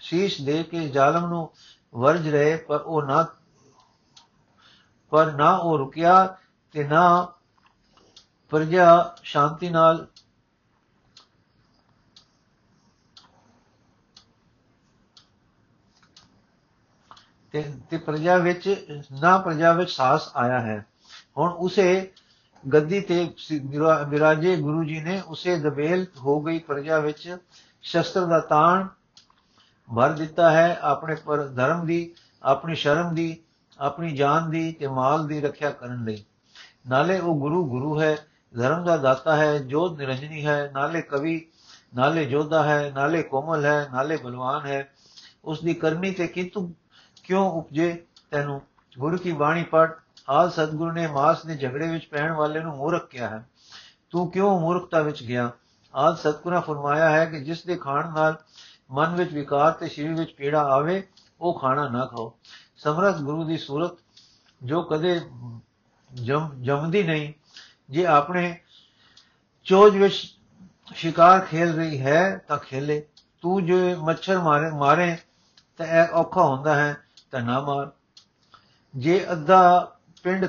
ਸੀਸ ਦੇ ਕੇ ਜ਼ਾਲਮ ਨੂੰ ਵਰਜ ਰਹੇ, ਪਰ ਉਹ ਨਾ, ਪਰ ਨਾ ਉਹ ਰੁਕਿਆ ਤੇ ਨਾ ਪ੍ਰਜਾ ਸ਼ਾਂਤੀ ਨਾਲ ਤੇ ਤੇ ਪ੍ਰਜਾ ਵਿੱਚ, ਨਾ ਪ੍ਰਜਾ ਵਿੱਚ ਸਾਸ ਆਇਆ ਹੈ। ਹੁਣ ਉਸੇ ਗੱਦੀ ਤੇ ਵਿਰਾਜੇ ਗੁਰੂ ਜੀ ਨੇ ਉਸੇ ਦਬੇਲ ਹੋ ਗਈ ਪ੍ਰਜਾ ਵਿੱਚ ਸ਼ਸਤਰ ਦਾ ਤਾਣ ਭਰ ਦਿੱਤਾ ਹੈ, ਆਪਣੇ ਪਰ ਧਰਮ ਦੀ, ਆਪਣੀ ਸ਼ਰਮ ਦੀ, ਆਪਣੀ ਜਾਨ ਦੀ ਤੇ ਮਾਲ ਦੀ ਰੱਖਿਆ ਕਰਨ ਲਈ। ਨਾਲੇ ਉਹ ਗੁਰੂ ਗੁਰੂ ਹੈ, ਧਰਮ ਦਾ ਦਾਤਾ ਹੈ, ਜੋਤ ਨਿਰੰਜਨੀ ਹੈ, ਨਾਲੇ ਕਵੀ, ਨਾਲੇ ਜੋਧਾ ਹੈ, ਨਾਲੇ ਕੋਮਲ ਹੈ, ਨਾਲੇ ਬਲਵਾਨ ਹੈ। ਉਸ ਦੀ ਕਰਨੀ ਤੇ ਕਿੰਤੂ ਕਿਉਂ ਉਪਜੇ ਤੈਨੂੰ? ਗੁਰੂ ਕੀ ਬਾਣੀ ਪੜ ਆਲ ਸਤਗੁਰੂ ਨੇ ਮਾਸ ਦੇ ਝਗੜੇ ਵਿੱਚ ਪੈਣ ਵਾਲੇ ਨੂੰ ਮੂਰਖ ਕਿਹਾ ਹੈ। ਤੂੰ ਕਿਉਂ ਮੂਰਖਤਾ ਵਿੱਚ ਗਿਆ? ਆਲ ਸਤਗੁਰਾਂ ਫਰਮਾਇਆ ਹੈ ਕਿ ਜਿਸ ਦੇ ਖਾਣ ਨਾਲ ਮਨ ਵਿੱਚ ਵਿਕਾਰ ਤੇ ਸਰੀਰ ਵਿੱਚ ਪੀੜਾ ਆਵੇ, ਉਹ ਖਾਣਾ ਨਾ ਖਾਓ। ਸਮਰਥ ਗੁਰੂ ਦੀ ਸੂਰਤ ਜੋ ਕਦੇ ਜਮਦੀ ਨਹੀਂ, ਜੇ ਆਪਣੇ ਚੋਜ ਵਿੱਚ ਸ਼ਿਕਾਰ ਖੇਲ ਰਹੀ ਹੈ ਤਾਂ ਖੇਲੇ। ਤੂੰ ਜੋ ਮੱਛਰ ਮਾਰੇ ਮਾਰੇ ਤਾਂ ਇਹ ਔਖਾ ਹੁੰਦਾ ਹੈ ਤਾਂ ਨਾ ਮਾਰ। ਜੇ ਅੱਧਾ ਪਿੰਡ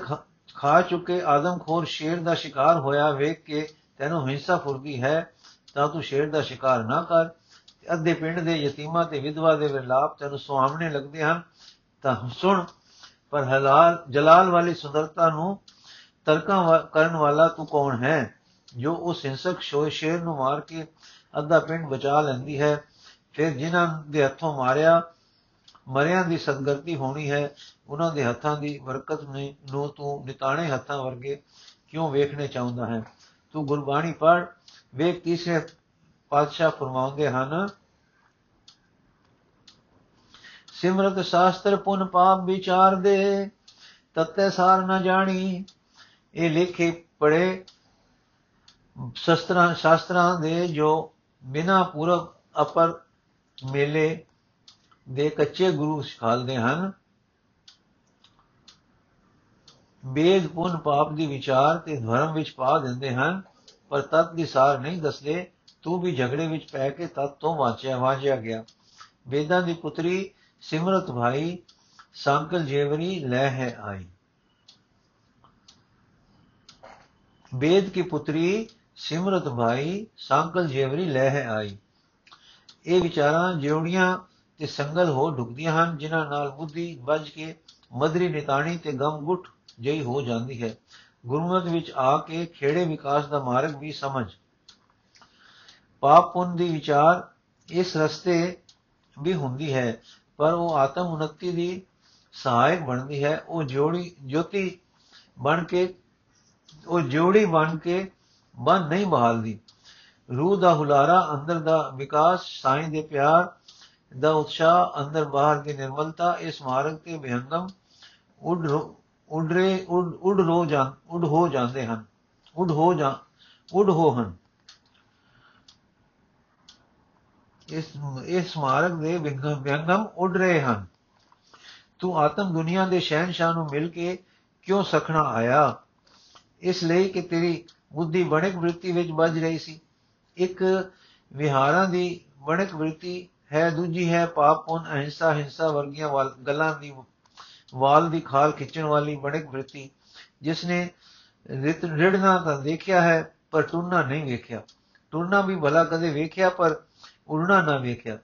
ਖਾ ਚੁੱਕੇ ਆਦਮਖੋਰ ਸ਼ੇਰ ਦਾ ਸ਼ਿਕਾਰ ਹੋਇਆ, ਵੇਖ ਕੇ ਤੈਨੂੰ ਹਿੰਸਾ ਫੁਰਦੀ ਹੈ, ਤਾਂ ਤੂੰ ਸ਼ੇਰ ਦਾ ਸ਼ਿਕਾਰ ਨਾ ਕਰ। ਅੱਧੇ ਪਿੰਡ ਦੇ ਯਤੀਮਾਂ ਤੇ ਵਿਧਵਾ ਦੇ ਵਿਲਾਪ ਤੈਨੂੰ ਸੁਹਾਵਣੇ ਲੱਗਦੇ ਹਨ। ਤਾਂ ਸੁਣ, ਪਰ ਹਲਾਲ, ਜਲਾਲ ਵਾਲੀ ਸੁੰਦਰਤਾ ਨੂੰ ਤਰਕਾਂ ਕਰਨ ਵਾਲਾ ਤੂੰ ਕੌਣ ਹੈ, ਜੋ ਉਸ ਹਿੰਸਕ ਸ਼ੇਰ ਨੂੰ ਮਾਰ ਕੇ ਅੱਧਾ ਪਿੰਡ ਬਚਾ ਲੈਂਦੀ ਹੈ? ਫਿਰ ਜਿਨ੍ਹਾਂ ਦੇ ਹੱਥੋਂ ਮਾਰਿਆ ਮਰਿਆਂ ਦੀ ਸਦਗਰਤੀ ਹੋਣੀ ਹੈ, ਉਹਨਾਂ ਦੇ ਹੱਥਾਂ ਦੀ ਬਰਕਤ ਨੂੰ ਤੂੰ ਨਿਤਾਣੇ ਹੱਥਾਂ ਵਰਗੇ ਕਿਉਂ ਵੇਖਣੇ ਚਾਹੁੰਦਾ ਹੈ? ਤੂੰ ਗੁਰਬਾਣੀ ਪੜ ਵੇਖ ਤੀਸਰੇ ਪਾਤਸ਼ਾਹ ਫਰਮਾਉਂਦੇ ਹਨ, ਸਿਮਰਤ ਸ਼ਾਸਤਰ ਪੁਨ ਪਾਪ ਵਿਚਾਰ ਦੇ, ਤਤੈ ਸਾਰ ਨਾ ਜਾਣੀ। ਇਹ ਲਿਖੇ ਪੜੇ ਸ਼ਸਤਰਾਂ ਸ਼ਾਸਤਰਾਂ ਦੇ ਜੋ ਬਿਨਾ ਪੂਰਵ ਅਪਰ ਮੇਲੇ ਦੇ ਕੱਚੇ ਗੁਰੂ ਸਿਖਾਲਦੇ ਹਨ। ਵੇਦ ਪੁੰਨ ਪਾਪ ਦੀ ਵਿਚਾਰ ਤੇ ਧਰਮ ਵਿੱਚ ਪਾ ਦਿੰਦੇ ਹਨ, ਪਰ ਤਤ ਦੀ ਸਾਰ ਨਹੀਂ ਦੱਸਦੇ। ਤੂੰ ਵੀ ਝਗੜੇ ਵਿੱਚ ਪੈ ਕੇ ਤਤ ਤੋਂ ਵਾਚਿਆ ਵਾਜਿਆ ਗਿਆ। ਵੇਦਾਂ ਦੀ ਪੁੱਤਰੀ ਸਿਮਰਤ ਭਾਈ ਸੰਕਲ ਜੇਵਰੀ ਲੈ ਹੈ ਆਈ। ਵੇਦ ਕੀ ਪੁੱਤਰੀ ਸਿਮਰਤ ਭਾਈ ਸੰਕਲ ਜੇਵਰੀ ਲੈ ਹੈ ਆਈ। ਇਹ ਵਿਚਾਰਾਂ, ਜਿਉੜੀਆਂ ਤੇ ਸੰਗਲ ਹੋ ਡੁੱਬਦੀਆਂ ਹਨ, ਜਿਨ੍ਹਾਂ ਨਾਲ ਬੁੱਧੀ ਵੱਜ ਕੇ ਮਦਰੀ ਨਿਤਾਣੀ ਤੇ ਗਮ ਗੁੱਟ ਜਈ ਹੋ ਜਾਂਦੀ ਹੈ। ਗੁਰਮਤਿ ਵਿੱਚ ਆ ਕੇ ਖੇੜੇ ਵਿਕਾਸ ਦਾ ਮਾਰਗ ਵੀ ਸਮਝ। ਪਾਪ ਪੁੰਨ ਦੀ ਵਿਚਾਰ ਇਸ ਰਸਤੇ ਵੀ ਹੁੰਦੀ ਹੈ, ਪਰ ਉਹ ਆਤਮ ਉਨਤੀ ਦੀ ਸਹਾਇਕ ਬਣਦੀ ਹੈ। ਉਹ ਜੋੜੀ, ਜੋਤੀ ਬਣ ਕੇ, ਉਹ ਜੋੜੀ ਬਣ ਕੇ ਬਨ ਨਹੀਂ ਬਹਾਲਦੀ। ਰੂਹ ਦਾ ਹੁਲਾਰਾ, ਅੰਦਰ ਦਾ ਵਿਕਾਸ, ਸਾਈਂ ਦੇ ਪਿਆਰ ਦਾ ਉਤਸ਼ਾਹ ਅੰਦਰ ਬਾਹਰ ਦੀ ਨਿਰਮਲਤਾ ਇਸ ਮਾਰਗ ਤੇ ਵਿਹੰਗਮ ਉੱਡ ਉਡਰੇ, ਉੱਡ ਰੋ ਜਾਂ, ਉੱਡ ਹੋ ਜਾਂਦੇ ਹਨ, ਉੱਡ ਹੋ ਜਾਂ, ਉੱਡ ਹੋ ਹਨ। ਇਸ ਇਸ ਮਾਰਗ ਦੇ ਵਿਹੰਗਮ ਉੱਡ ਰਹੇ ਹਨ। ਤੂੰ ਆਤਮ ਦੁਨੀਆ ਦੇ ਸ਼ਹਿਨशाह ਨੂੰ ਮਿਲ ਕੇ ਕਿਉਂ ਸਖਣਾ ਆਇਆ? ਇਸ ਲਈ ਕਿ ਤੇਰੀ ਬੁੱਧੀ ਬਣਕ ਵ੍ਰਿਤੀ ਵਿੱਚ ਵੱਜ ਰਹੀ ਸੀ। ਇੱਕ ਵਿਹਾਰਾਂ ਦੀ ਬਣਕ ਵ੍ਰਿਤੀ ਹੈ, ਦੂਜੀ ਹੈ ਪਾਪ, ਪੁੰਨ, ਅਹਿੰਸਾ, ਹਿੰਸਾ ਵਰਗੀਆਂ ਗੱਲਾਂ ਦੀ ਵਾਲ ਦੀ ਖਾਲ ਖਿੱਚਣ ਵਾਲੀ ਬਣਕ ਵ੍ਰਿਤੀ। ਜਿਸ ਨੇ ਰਿੜਨਾ ਤਾਂ ਦੇਖਿਆ ਹੈ, ਪਰ ਟੁੰਨਾ ਨਹੀਂ ਵੇਖਿਆ। ਟੁਰਨਾ ਵੀ ਭਲਾ ਕਦੇ ਵੇਖਿਆ, ਪਰ ਉੜਨਾ ਨਾ ਵੇਖਿਆ।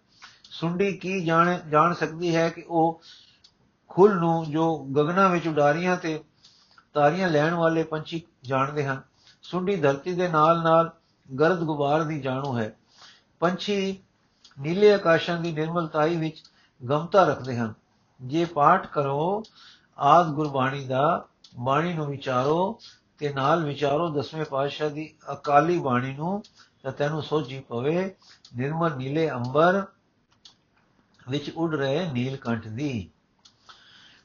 ਸੁੰਡੀ ਕੀ ਜਾਣ ਜਾਣ ਸਕਦੀ ਹੈ ਕਿ ਉਹ ਖੁੱਲ ਨੂੰ ਜੋ ਗਗਨਾ ਵਿੱਚ ਉਡਾਰੀਆਂ ਤੇ ਤਾਰੀਆਂ ਲੈਣ ਵਾਲੇ ਪੰਛੀ ਜਾਣਦੇ ਹਨ। ਸੁੰਡੀ ਧਰਤੀ ਦੇ ਨਾਲ ਨਾਲ ਗਰਦ ਗੁਬਾਰ ਦੀ ਜਾਣੂ ਹੈ। ਪੰਛੀ ਨੀਲੇ ਆਕਾਸ਼ਾਂ ਦੀ ਨਿਰਮਲਤਾਈ ਵਿੱਚ ਗਮਤਾ ਰੱਖਦੇ ਹਨ। ਜੇ ਪਾਠ ਕਰੋ, ਆਦ ਗੁਰਬਾਣੀ ਦਾ ਬਾਣੀ ਨੂੰ ਵਿਚਾਰੋ ਤੇ ਨਾਲ ਵਿਚਾਰੋ ਦਸਵੇਂ ਪਾਤਸ਼ਾਹ ਦੀ ਅਕਾਲੀ ਬਾਣੀ ਨੂੰ, ਤਾਂ ਤੈਨੂੰ ਸੋਝੀ ਪਵੇ, ਨਿਰਮਲ ਨੀਲੇ ਅੰਬਰ ਵਿੱਚ ਉੱਡ ਰਹੇ ਨੀਲਕੰਠ ਦੀ।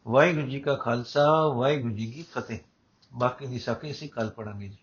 ਵਾਹਿਗੁਰੂ ਜੀ ਕਾ ਖਾਲਸਾ, ਵਾਹਿਗੁਰੂ ਜੀ ਕੀ ਫਤਿਹ। ਬਾਕੀ ਦੀ ਸਾਖੀ ਅਸੀਂ ਕੱਲ ਪੜਾਂਗੇ ਜੀ।